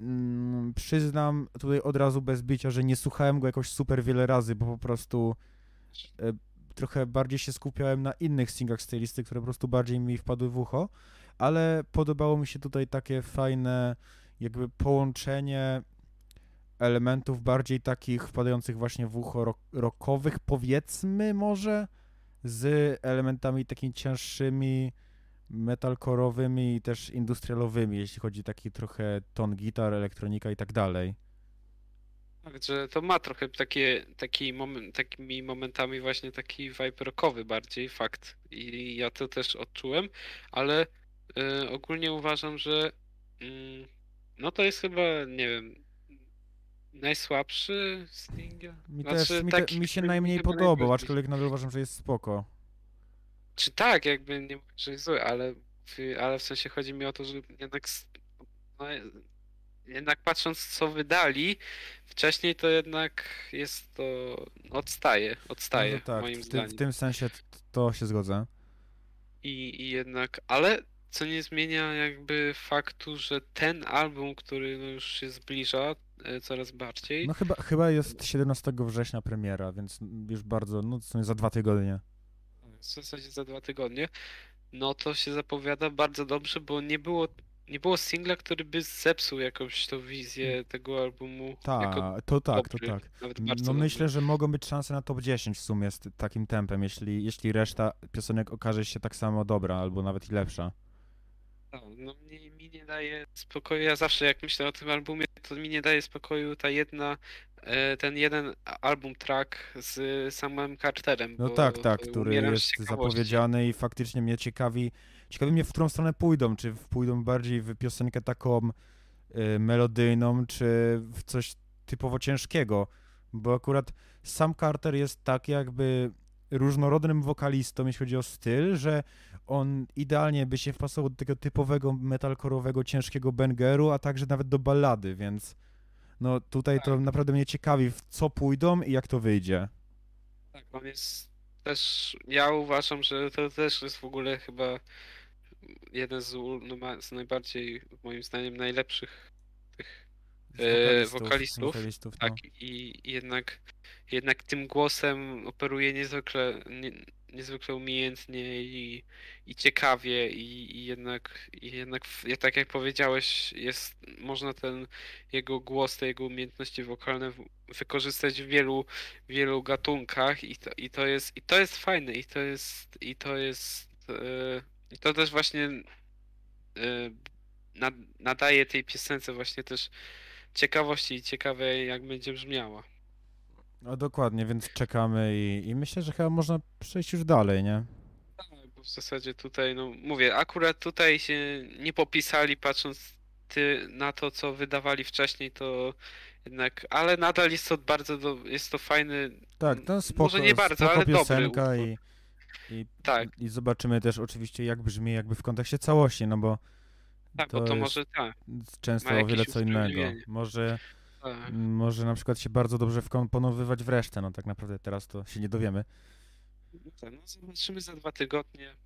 mm, przyznam tutaj od razu bez bicia, że nie słuchałem go jakoś super wiele razy, bo po prostu e, trochę bardziej się skupiałem na innych singlach z tej listy, które po prostu bardziej mi wpadły w ucho, ale podobało mi się tutaj takie fajne jakby połączenie elementów bardziej takich wpadających właśnie w ucho rock, rockowych, powiedzmy może, z elementami takimi cięższymi, metalkorowymi i też industrialowymi, jeśli chodzi taki trochę ton gitar, elektronika i tak dalej. Także to ma trochę takie, taki moment, takimi momentami właśnie taki vibe bardziej, fakt. I ja to też odczułem, ale y, ogólnie uważam, że mm, no to jest chyba, nie wiem, najsłabszy singiel. Mi Znaczy, też, mi, te, mi się najmniej podobał, najbardziej- aczkolwiek nadal uważam, że jest spoko. Czy tak, jakby nie mówię, że jest zły, ale, w- ale w sensie chodzi mi o to, że jednak, no, jednak patrząc co wydali wcześniej, to jednak jest to, odstaje, odstaje No tak, moim w, zdaniem. w tym sensie to się zgodzę. I, I jednak, ale co nie zmienia jakby faktu, że ten album, który no już się zbliża e, coraz bardziej, No chyba, chyba jest 17 września premiera, więc już bardzo, no sumie za dwa tygodnie. W zasadzie za dwa tygodnie, no to się zapowiada bardzo dobrze, bo nie było, nie było singla, który by zepsuł jakąś tą wizję tego albumu Tak, to tak, to tak. No dobry. myślę, że mogą być szanse na top 10 w sumie z takim tempem, jeśli, jeśli reszta piosenek okaże się tak samo dobra, albo nawet i lepsza. Tak, No, mnie, mi nie daje spokoju. Ja zawsze jak myślę o tym albumie, to mi nie daje spokoju ta jedna, ten jeden album track z samym Carterem. No tak, tak, który jest zapowiedziany i faktycznie mnie ciekawi, ciekawi mnie w którą stronę pójdą, czy pójdą bardziej w piosenkę taką y, melodyjną, czy w coś typowo ciężkiego, bo akurat sam Carter jest tak jakby różnorodnym wokalistą, jeśli chodzi o styl, że on idealnie by się wpasował do tego typowego metalcore'owego, ciężkiego bangeru, a także nawet do ballady, więc no tutaj to naprawdę mnie ciekawi, w co pójdą i jak to wyjdzie. Tak, on jest też, ja uważam, że to też jest w ogóle chyba jeden z, no, z najbardziej, moim zdaniem, najlepszych tych E, wokalistów, wokalistów no. Tak, i i jednak, jednak tym głosem operuje niezwykle, nie, niezwykle umiejętnie i, i ciekawie i, i jednak, i jednak tak jak powiedziałeś, jest, można ten jego głos, te jego umiejętności wokalne w, wykorzystać w wielu, wielu gatunkach i to, i to jest, i to jest fajne i to jest, i to jest, e, i to też właśnie e, nad, nadaje tej piosence właśnie też ciekawości i ciekawe jak będzie brzmiała. No dokładnie, więc czekamy i, i myślę, że chyba można przejść już dalej, nie? Tak, bo w zasadzie tutaj, no mówię, akurat tutaj się nie popisali patrząc ty, na to, co wydawali wcześniej, to jednak, ale nadal jest to bardzo, do, jest to fajny, Tak, to spoko, Może nie bardzo, spoko ale dobry piosenka utwór. i, i, tak, i zobaczymy też oczywiście jak brzmi jakby w kontekście całości, no bo tak, to bo to jest może tak, często ma o wiele co innego. Może, tak. może na przykład się bardzo dobrze wkomponowywać w resztę, no tak naprawdę teraz to się nie dowiemy. No tak, no zobaczymy za dwa tygodnie,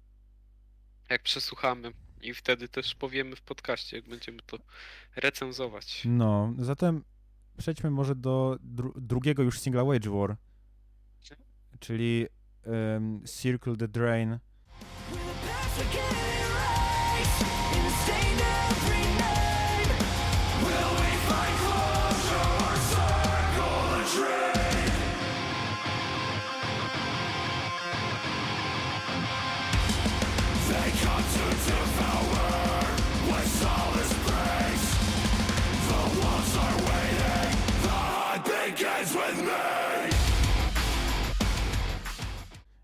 jak przesłuchamy i wtedy też powiemy w podcaście, jak będziemy to recenzować. No, zatem przejdźmy może do dru drugiego już singla Wage War, czyli em, Circle the Drain.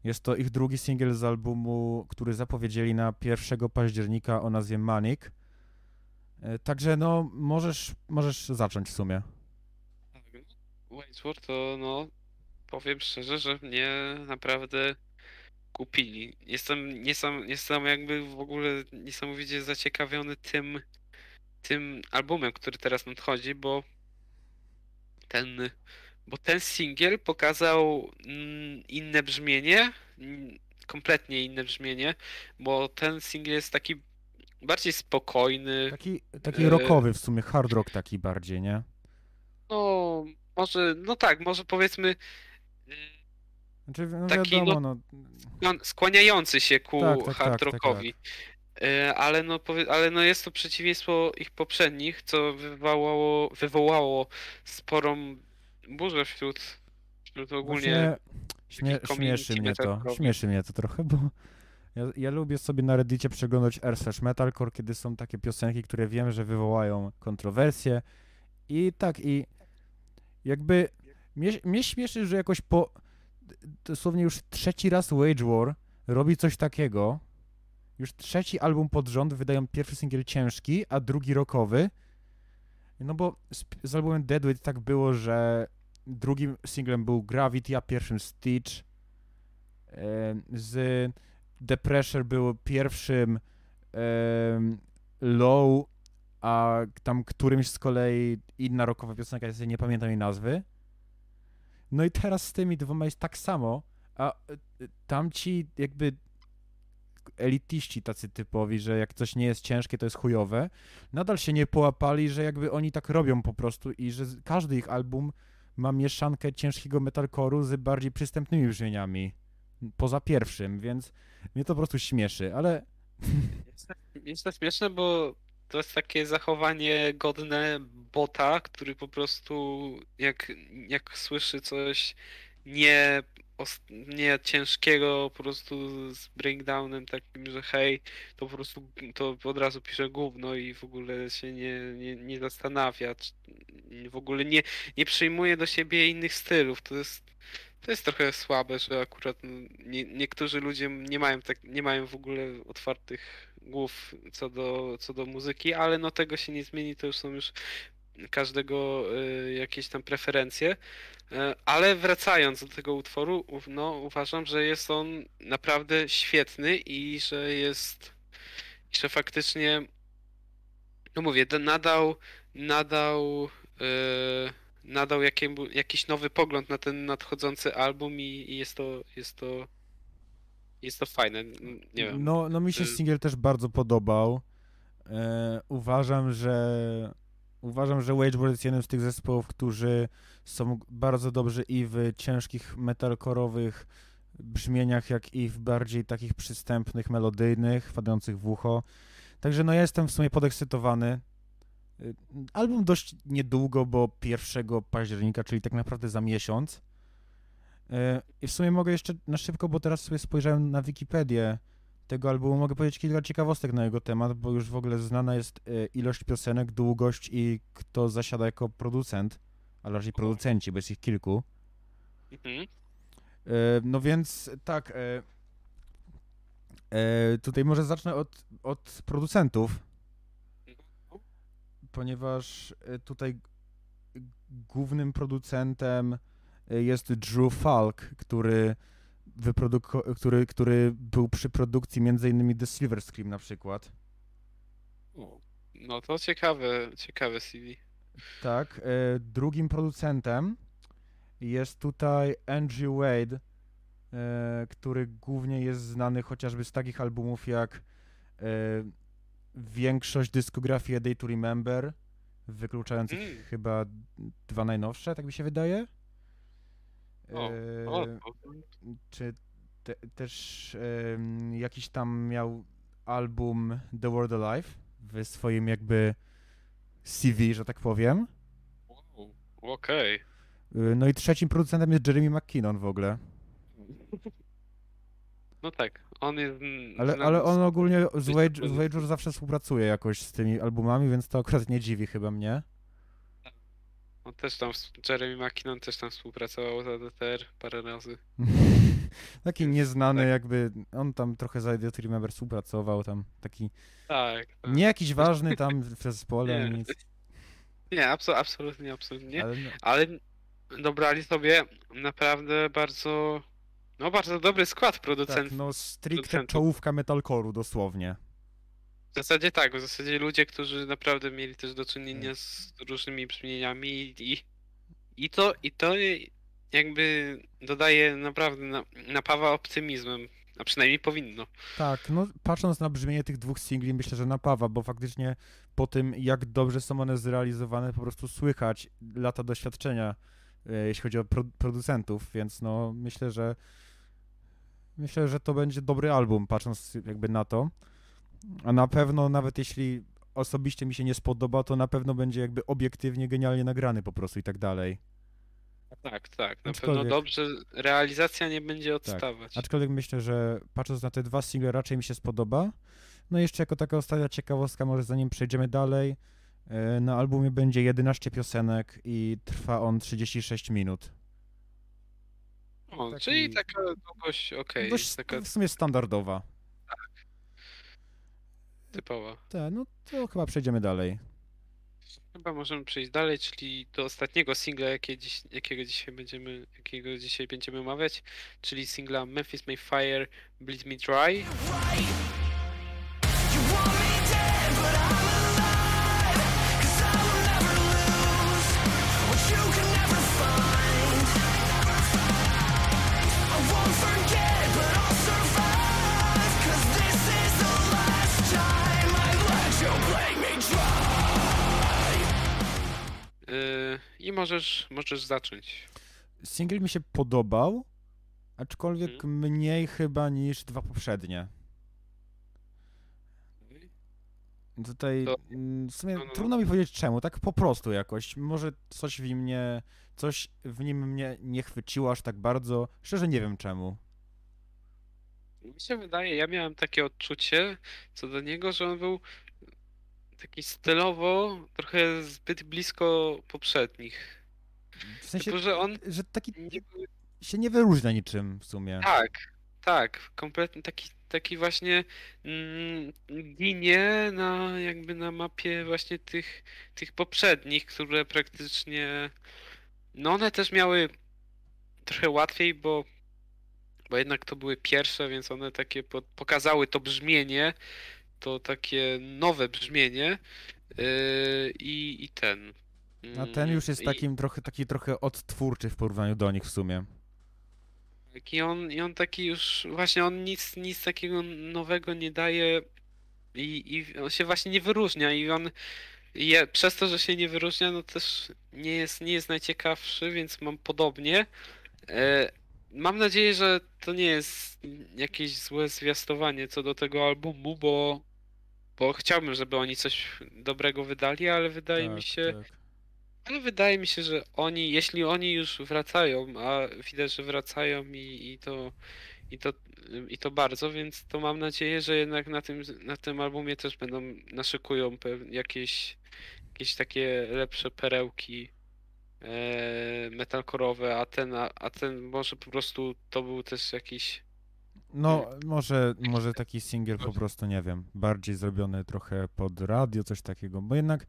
Jest to ich drugi singiel z albumu, który zapowiedzieli na 1 października o nazwie Manic. E, Także no, możesz, możesz zacząć w sumie. Wage to no, powiem szczerze, że mnie naprawdę kupili. Jestem, niesam, jestem jakby w ogóle niesamowicie zaciekawiony tym, tym albumem, który teraz nadchodzi, bo ten, bo ten singiel pokazał mm, inne brzmienie, kompletnie inne brzmienie, bo ten singiel jest taki bardziej spokojny, Taki, taki rockowy w sumie, hard rock taki bardziej, nie? no może, no tak, może powiedzmy Znaczy, no Taki, wiadomo, no, skłon- skłaniający się ku Tak, tak, hard tak, tak, rockowi. E, Ale, no, ale no jest to przeciwieństwo ich poprzednich, co wywołało, wywołało sporą burzę wśród, wśród ogólnie. Właśnie śmie śmieszy mnie to, śmieszy mnie to trochę, bo ja, ja lubię sobie na reddicie przeglądać r metalcore, kiedy są takie piosenki, które wiem, że wywołają kontrowersje. I tak, i jakby mnie, mnie śmieszy, że jakoś po dosłownie już trzeci raz Wage War robi coś takiego, już trzeci album pod rząd wydają pierwszy singiel ciężki, a drugi rockowy, no bo z, z albumem Deadweight tak było, że drugim singlem był Gravity, a pierwszym Stitch. Z The Pressure był pierwszym low, a tam którymś z kolei inna rockowa piosenka, ja nie pamiętam jej nazwy. No i teraz z tymi dwoma jest tak samo, a e, e, tamci jakby elitiści tacy typowi, że jak coś nie jest ciężkie, to jest chujowe, nadal się nie połapali, że jakby oni tak robią po prostu i że każdy ich album ma mieszankę ciężkiego metalcore'u z bardziej przystępnymi brzmieniami. Poza pierwszym, więc mnie to po prostu śmieszy, ale Jest to, jest to śmieszne, bo to jest takie zachowanie godne bota, który po prostu jak, jak słyszy coś nie, nie ciężkiego, po prostu z breakdownem takim, że hej, to po prostu to od razu pisze gówno i w ogóle się nie, nie, nie zastanawia, w ogóle nie, nie przyjmuje do siebie innych stylów. To jest to jest trochę słabe, że akurat no, nie, niektórzy ludzie nie mają tak, nie mają w ogóle otwartych głów co do, co do muzyki, ale no tego się nie zmieni, to już są już każdego y, jakieś tam preferencje. E, Ale wracając do tego utworu, no uważam, że jest on naprawdę świetny i że jest, że faktycznie, no mówię, nadał, nadał, e, nadał jakiś nowy pogląd na ten nadchodzący album i, i jest to, jest to, jest to fajne. Nie wiem. no, no mi się y- singiel też bardzo podobał. E, uważam, że uważam, że Wageboard jest jednym z tych zespołów, którzy są bardzo dobrzy i w ciężkich metalkorowych brzmieniach, jak i w bardziej takich przystępnych, melodyjnych, wpadających w ucho. Także no ja jestem w sumie podekscytowany. Y, Album dość niedługo, bo 1 października, czyli tak naprawdę za miesiąc. Y, I w sumie mogę jeszcze na szybko, bo teraz sobie spojrzałem na Wikipedię tego albumu, mogę powiedzieć kilka ciekawostek na jego temat, bo już w ogóle znana jest y, ilość piosenek, długość i kto zasiada jako producent, a raczej producenci, bo jest ich kilku. Mhm. E, No więc tak. e, e, Tutaj może zacznę od, od producentów, ponieważ e, tutaj głównym producentem e, jest Drew Falk, który, wyproduko- który, który był przy produkcji m.in. The Silver Scream na przykład. No to ciekawe, ciekawe CV. Tak. e, Drugim producentem jest tutaj Andrew Wade, e, który głównie jest znany chociażby z takich albumów jak e, większość dyskografii A Day to Remember, wykluczających Mm. chyba dwa najnowsze, tak mi się wydaje. O, E, O, czy te, też jakiś tam miał album The World Alive w swoim jakby CV, że tak powiem. wow, okej. Y, No i trzecim producentem jest Jeremy McKinnon w ogóle. [laughs] No tak, on jest Ale, ale on ogólnie z. Wage'ur zawsze współpracuje jakoś z tymi albumami, więc to akurat nie dziwi chyba mnie. On też tam, Jeremy McKinnon też tam współpracował z ADTR parę razy. [laughs] taki nieznany jakby, on tam trochę za Idiot Remember współpracował, tam taki, Tak, tak. nie jakiś ważny tam w [laughs] zespole, Nie. nic, [laughs] Nie, abso, absolutnie, absolutnie. ale no, Ale dobrali sobie naprawdę bardzo, no bardzo dobry skład tak, producentów. no stricte producentów. czołówka metalcore'u dosłownie. W zasadzie tak, w zasadzie ludzie, którzy naprawdę mieli też do czynienia z różnymi brzmieniami i, i, i to, i to jakby dodaje naprawdę, na, napawa optymizmem, a przynajmniej powinno. Tak, no patrząc na brzmienie tych dwóch singli, myślę, że napawa, bo faktycznie po tym, jak dobrze są one zrealizowane, po prostu słychać lata doświadczenia, e, jeśli chodzi o pro producentów, więc no myślę, że myślę, że to będzie dobry album, patrząc jakby na to. A na pewno, nawet jeśli osobiście mi się nie spodoba, to na pewno będzie jakby obiektywnie genialnie nagrany po prostu i tak dalej. Tak, tak, na Aczkolwiek- pewno dobrze, realizacja nie będzie odstawać. Aczkolwiek myślę, że patrząc na te dwa single raczej mi się spodoba. No i jeszcze jako taka ostatnia ciekawostka, może zanim przejdziemy dalej, e, na albumie będzie 11 piosenek i trwa on 36 minut. O, taki- Czyli taka długość, okej, Dość taka w sumie standardowa. Typowa. Tak, no to chyba przejdziemy dalej. Chyba możemy przejść dalej, czyli do ostatniego singla, jakie dziś, jakiego dzisiaj będziemy, jakiego dzisiaj będziemy omawiać, czyli singla Memphis May Fire Bleed Me Dry. I możesz, możesz zacząć. Single mi się podobał, aczkolwiek Mhm. mniej chyba niż dwa poprzednie. Tutaj To- mm, w sumie no, no. trudno mi powiedzieć czemu, tak po prostu jakoś. Może coś w nim mnie, coś w nim mnie nie chwyciło aż tak bardzo. Szczerze nie wiem czemu. Mi się wydaje, ja miałem takie odczucie co do niego, że on był taki stylowo trochę zbyt blisko poprzednich. W sensie, Typu, że on że taki nie był się nie wyróżnia niczym w sumie. Tak, tak, kompletnie taki, taki właśnie mm, ginie na jakby na mapie właśnie tych, tych poprzednich, które praktycznie no one też miały trochę łatwiej, bo, bo jednak to były pierwsze, więc one takie po, pokazały to brzmienie, to takie nowe brzmienie yy, i, i ten. A ten już jest Mm, i- takim trochę, taki trochę odtwórczy w porównaniu do nich w sumie. Tak, I on, I on taki już, właśnie on nic, nic takiego nowego nie daje i, i on się właśnie nie wyróżnia i on je, przez to, że się nie wyróżnia, no też nie jest, nie jest najciekawszy, więc mam podobnie. E, mam nadzieję, że to nie jest jakieś złe zwiastowanie co do tego albumu, bo, bo chciałbym, żeby oni coś dobrego wydali, ale wydaje mi Tak, się, tak. ale wydaje mi się, że oni, jeśli oni już wracają, a widać, że wracają i, i to i to, i to bardzo, więc to mam nadzieję, że jednak na tym, na tym albumie też będą naszykują jakieś, jakieś takie lepsze perełki e, metalkorowe, a ten, a, a ten może po prostu to był też jakiś No, może, może taki singiel po prostu, nie wiem, bardziej zrobiony trochę pod radio, coś takiego, bo jednak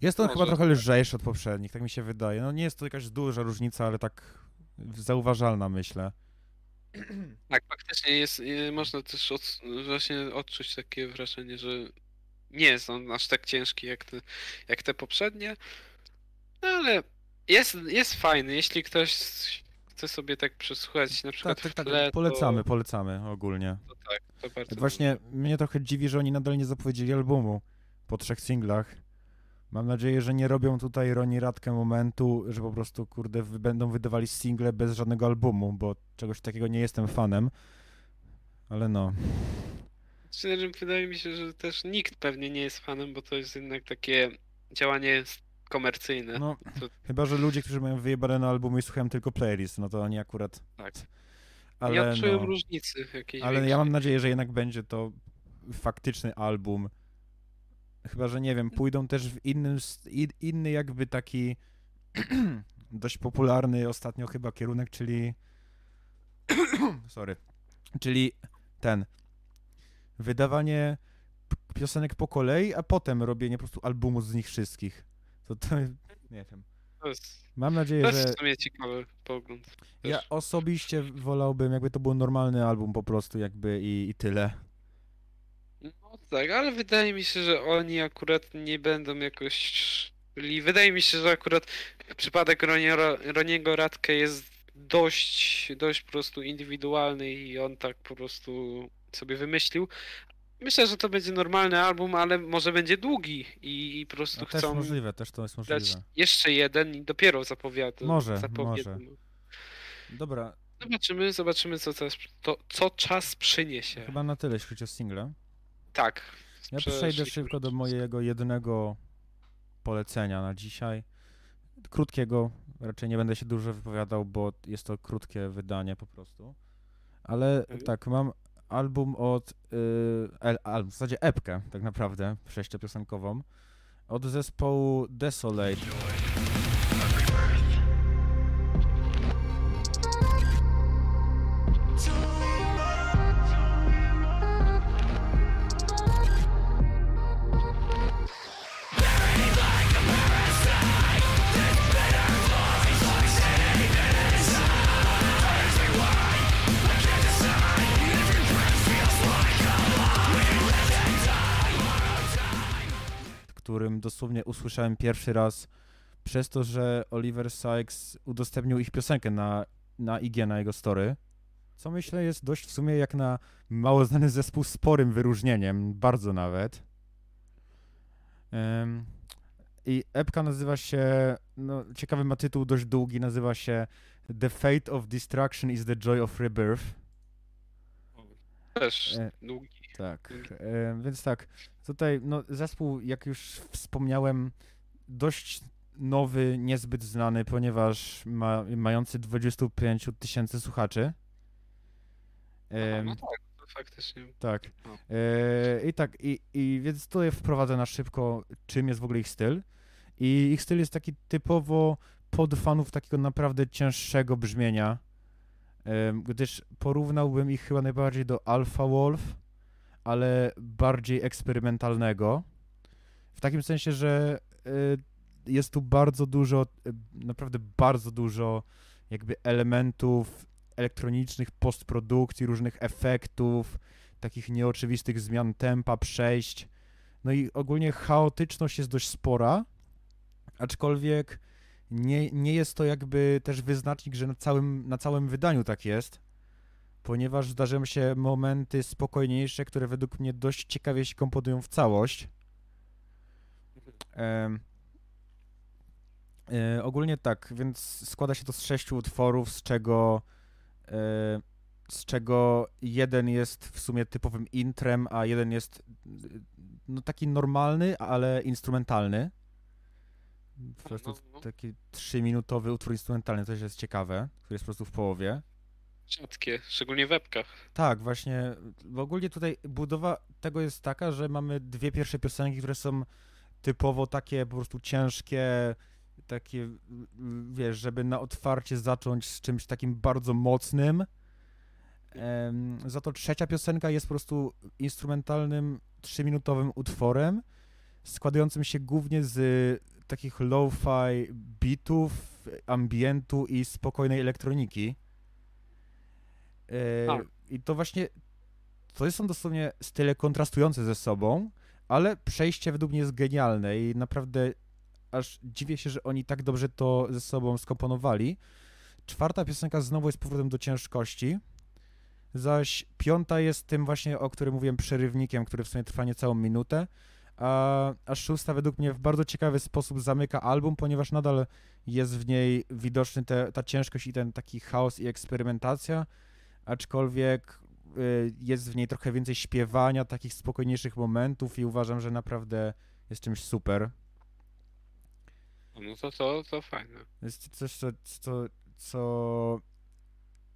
jest on Może. chyba trochę lżejszy od poprzednich, tak mi się wydaje. No nie jest to jakaś duża różnica, ale tak zauważalna, myślę. [clears throat] Tak, faktycznie jest, e, można też od, właśnie odczuć takie wrażenie, że nie jest on aż tak ciężki jak te, jak te poprzednie, no ale jest, jest fajny, jeśli ktoś chce sobie tak przesłuchać na przykład Tak, tak, w tak, tle, polecamy, to, polecamy ogólnie. to tak, to bardzo Właśnie mnie trochę dziwi, że oni nadal nie zapowiedzieli albumu po trzech singlach. Mam nadzieję, że nie robią tutaj Roni Radkę momentu, że po prostu, kurde, będą wydawali single bez żadnego albumu, bo czegoś takiego nie jestem fanem. Ale no. Wydaje mi się, że też nikt pewnie nie jest fanem, bo to jest jednak takie działanie komercyjne. no To, chyba, że ludzie, którzy mają wyjebane na albumy i słuchają tylko playlist, no to oni akurat... tak. Ale, odczują no, różnicy jakiejś ale ja większej. mam nadzieję, że jednak będzie to faktyczny album. Chyba, że nie wiem, pójdą też w innym, inny jakby taki [clears throat] dość popularny ostatnio chyba kierunek, czyli [clears throat] sorry, czyli ten wydawanie piosenek po kolei, a potem robienie po prostu albumu z nich wszystkich. To to nie wiem. To jest, Mam nadzieję, to że jest w sumie ciekawy pogląd. ja Też. osobiście wolałbym, jakby to był normalny album po prostu jakby i, i tyle. No tak, ale wydaje mi się, że oni akurat nie będą jakoś. Wydaje mi się, że akurat przypadek Roniero, Roniego Radke jest dość, dość po prostu indywidualny i on tak po prostu sobie wymyślił. Myślę, że to będzie normalny album, ale może będzie długi i, i po prostu No, chcą możliwe, też to jest możliwe. jeszcze jeden i dopiero zapowiada. Może, może. Dobra, Zobaczymy, zobaczymy co, czas, to, co czas przyniesie. chyba na tyle, jeśli chodzi o single. Tak. Ja przejdę szybko do mojego jednego polecenia na dzisiaj. Krótkiego, raczej nie będę się dużo wypowiadał, bo jest to krótkie wydanie po prostu. Ale Mhm. tak, mam album od, y, w zasadzie epkę tak naprawdę, sześciopiosenkową, od zespołu Desolate. Dosłownie usłyszałem pierwszy raz przez to, że Oliver Sykes udostępnił ich piosenkę na, na IG, na jego story. Co myślę jest dość w sumie jak na mało znany zespół sporym wyróżnieniem, bardzo nawet. Em, I epka nazywa się, no ciekawy ma tytuł, dość długi, nazywa się The Fate of Destruction is the Joy of Rebirth. Też E, długi. Tak, e, więc tak, tutaj no, zespół, jak już wspomniałem, dość nowy, niezbyt znany, ponieważ ma, mający 25 tysięcy słuchaczy. Aha, Em, no tak, faktycznie. tak. No. E, I tak, i, i więc tutaj wprowadzę na szybko, czym jest w ogóle ich styl. I ich styl jest taki typowo pod fanów takiego naprawdę cięższego brzmienia, em, gdyż porównałbym ich chyba najbardziej do Alpha Wolf, ale bardziej eksperymentalnego. W takim sensie, że e, jest tu bardzo dużo, e, naprawdę bardzo dużo jakby elementów elektronicznych, postprodukcji, różnych efektów, takich nieoczywistych zmian tempa, przejść. No i ogólnie chaotyczność jest dość spora, aczkolwiek nie, nie jest to jakby też wyznacznik, że na całym, na całym wydaniu tak jest, ponieważ zdarzają się momenty spokojniejsze, które według mnie dość ciekawie się komponują w całość. Em, e, ogólnie tak, więc składa się to z sześciu utworów, z czego e, z czego jeden jest w sumie typowym intrem, a jeden jest no taki normalny, ale instrumentalny. Po prostu No, no. taki trzyminutowy utwór instrumentalny, też jest ciekawe, który jest po prostu w połowie. Rzadkie, szczególnie w webkach. Tak, właśnie. W ogóle tutaj budowa tego jest taka, że mamy dwie pierwsze piosenki, które są typowo takie po prostu ciężkie, takie, wiesz, żeby na otwarcie zacząć z czymś takim bardzo mocnym. Za to trzecia piosenka jest po prostu instrumentalnym, trzyminutowym utworem, składającym się głównie z takich lo-fi beatów, ambientu i spokojnej elektroniki. E, Tak. I to właśnie, to są dosłownie style kontrastujące ze sobą, ale przejście według mnie jest genialne i naprawdę aż dziwię się, że oni tak dobrze to ze sobą skomponowali. Czwarta piosenka znowu jest powrotem do ciężkości, zaś piąta jest tym właśnie, o którym mówiłem, przerywnikiem, który w sumie trwa niecałą minutę, a, a szósta według mnie w bardzo ciekawy sposób zamyka album, ponieważ nadal jest w niej widoczny te, ta ciężkość i ten taki chaos i eksperymentacja, aczkolwiek y, jest w niej trochę więcej śpiewania, takich spokojniejszych momentów i uważam, że naprawdę jest czymś super. No to, to, to fajne. Jest coś, co, co, co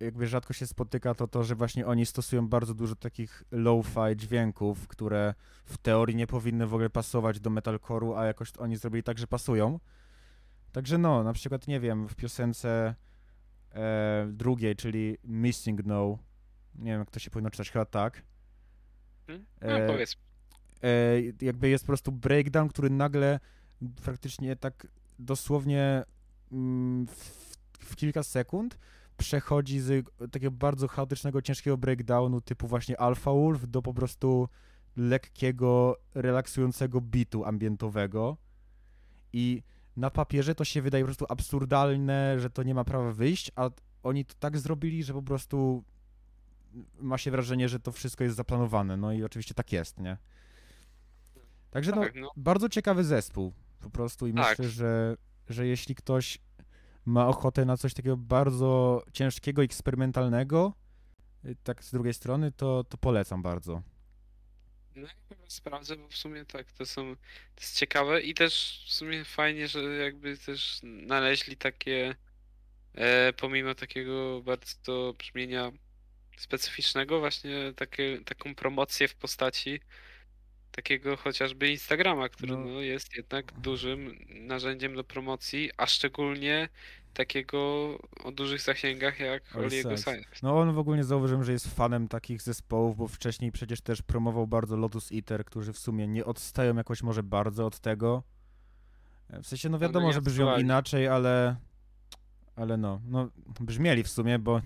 jakby rzadko się spotyka, to to, że właśnie oni stosują bardzo dużo takich low-fi dźwięków, które w teorii nie powinny w ogóle pasować do metalcore'u, a jakoś oni zrobili tak, że pasują. Także no, na przykład, nie wiem, w piosence e, drugiej, czyli Missing No, nie wiem, jak to się powinno czytać, chyba tak. Hmm? No E, powiedz. e, jakby jest po prostu breakdown, który nagle praktycznie tak dosłownie mm, w, w kilka sekund przechodzi z takiego bardzo chaotycznego, ciężkiego breakdownu typu właśnie Alpha Wolf do po prostu lekkiego, relaksującego bitu ambientowego i na papierze to się wydaje po prostu absurdalne, że to nie ma prawa wyjść, a oni to tak zrobili, że po prostu ma się wrażenie, że to wszystko jest zaplanowane, no i oczywiście tak jest, nie? Także no, Tak, no. bardzo ciekawy zespół po prostu i Tak. myślę, że, że jeśli ktoś ma ochotę na coś takiego bardzo ciężkiego, eksperymentalnego, y, tak z drugiej strony, to, to polecam bardzo. No ja chyba sprawdzę, bo w sumie tak, to są, to jest ciekawe i też w sumie fajnie, że jakby też znaleźli takie, e, pomimo takiego bardzo brzmienia specyficznego, właśnie takie, taką promocję w postaci takiego chociażby Instagrama, który No. no, jest jednak dużym narzędziem do promocji, a szczególnie takiego o dużych zasięgach jak Oli Oliego Sykes. Science. No on w ogóle zauważyłem, że jest fanem takich zespołów, bo wcześniej przecież też promował bardzo Lotus Eater, którzy w sumie nie odstają jakoś może bardzo od tego. E, W sensie, no No, no wiadomo, że brzmią inaczej, ale ale no, no brzmieli w sumie, bo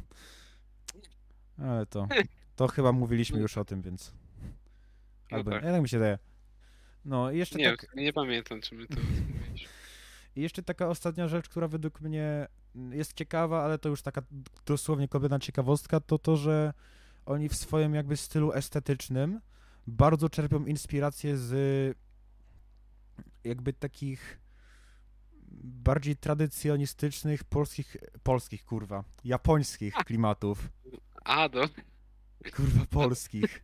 ale to [laughs] to chyba mówiliśmy już o tym, więc No albo tak. nie, tak mi się daje. No i jeszcze, Nie, tak, nie pamiętam, czy my to. [laughs] i jeszcze taka ostatnia rzecz, która według mnie jest ciekawa, ale to już taka dosłownie kolejna ciekawostka, to to, że oni w swoim jakby stylu estetycznym bardzo czerpią inspirację z jakby takich bardziej tradycjonistycznych polskich, polskich kurwa, japońskich klimatów. A, do. Kurwa, polskich.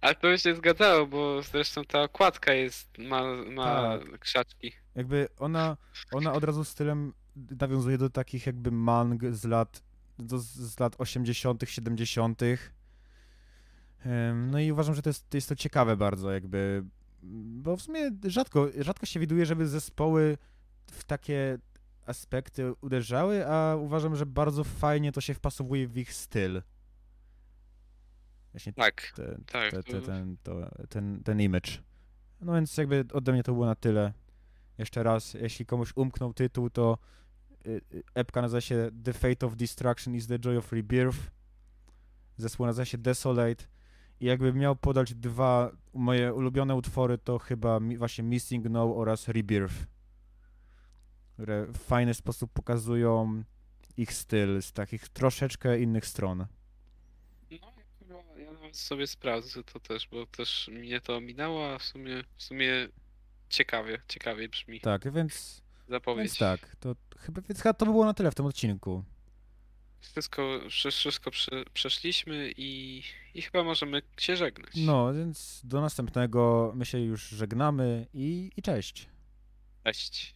Ale to by się zgadzało, bo zresztą ta okładka jest, ma, ma Tak. krzaczki. Jakby ona, ona od razu stylem nawiązuje do takich jakby mang z lat, do, z lat 80., 70. Em, No i uważam, że to jest, to jest to ciekawe bardzo, jakby, bo w sumie rzadko, rzadko się widuje, żeby zespoły w takie aspekty uderzały, a uważam, że bardzo fajnie to się wpasowuje w ich styl. Właśnie Tak, te, tak, te, te, ten, to, ten, ten image. No więc jakby ode mnie to było na tyle. Jeszcze raz, jeśli komuś umknął tytuł, to y, y, epka nazywa się The Fate of Destruction is the Joy of Rebirth. Zespół nazywa się Desolate. I jakbym miał podać dwa moje ulubione utwory, to chyba właśnie Missing No oraz Rebirth. Które w fajny sposób pokazują ich styl z takich troszeczkę innych stron. No, chyba ja nawet sobie sprawdzę to też, bo też mnie to minęło, a w sumie, w sumie ciekawie, ciekawie brzmi Tak, więc, zapowiedź. więc tak, to chyba, więc chyba to by było na tyle w tym odcinku. Wszystko, wszy- wszystko prze, przeszliśmy i, i chyba możemy się żegnać. No, więc do następnego my się już żegnamy i, i cześć. Cześć.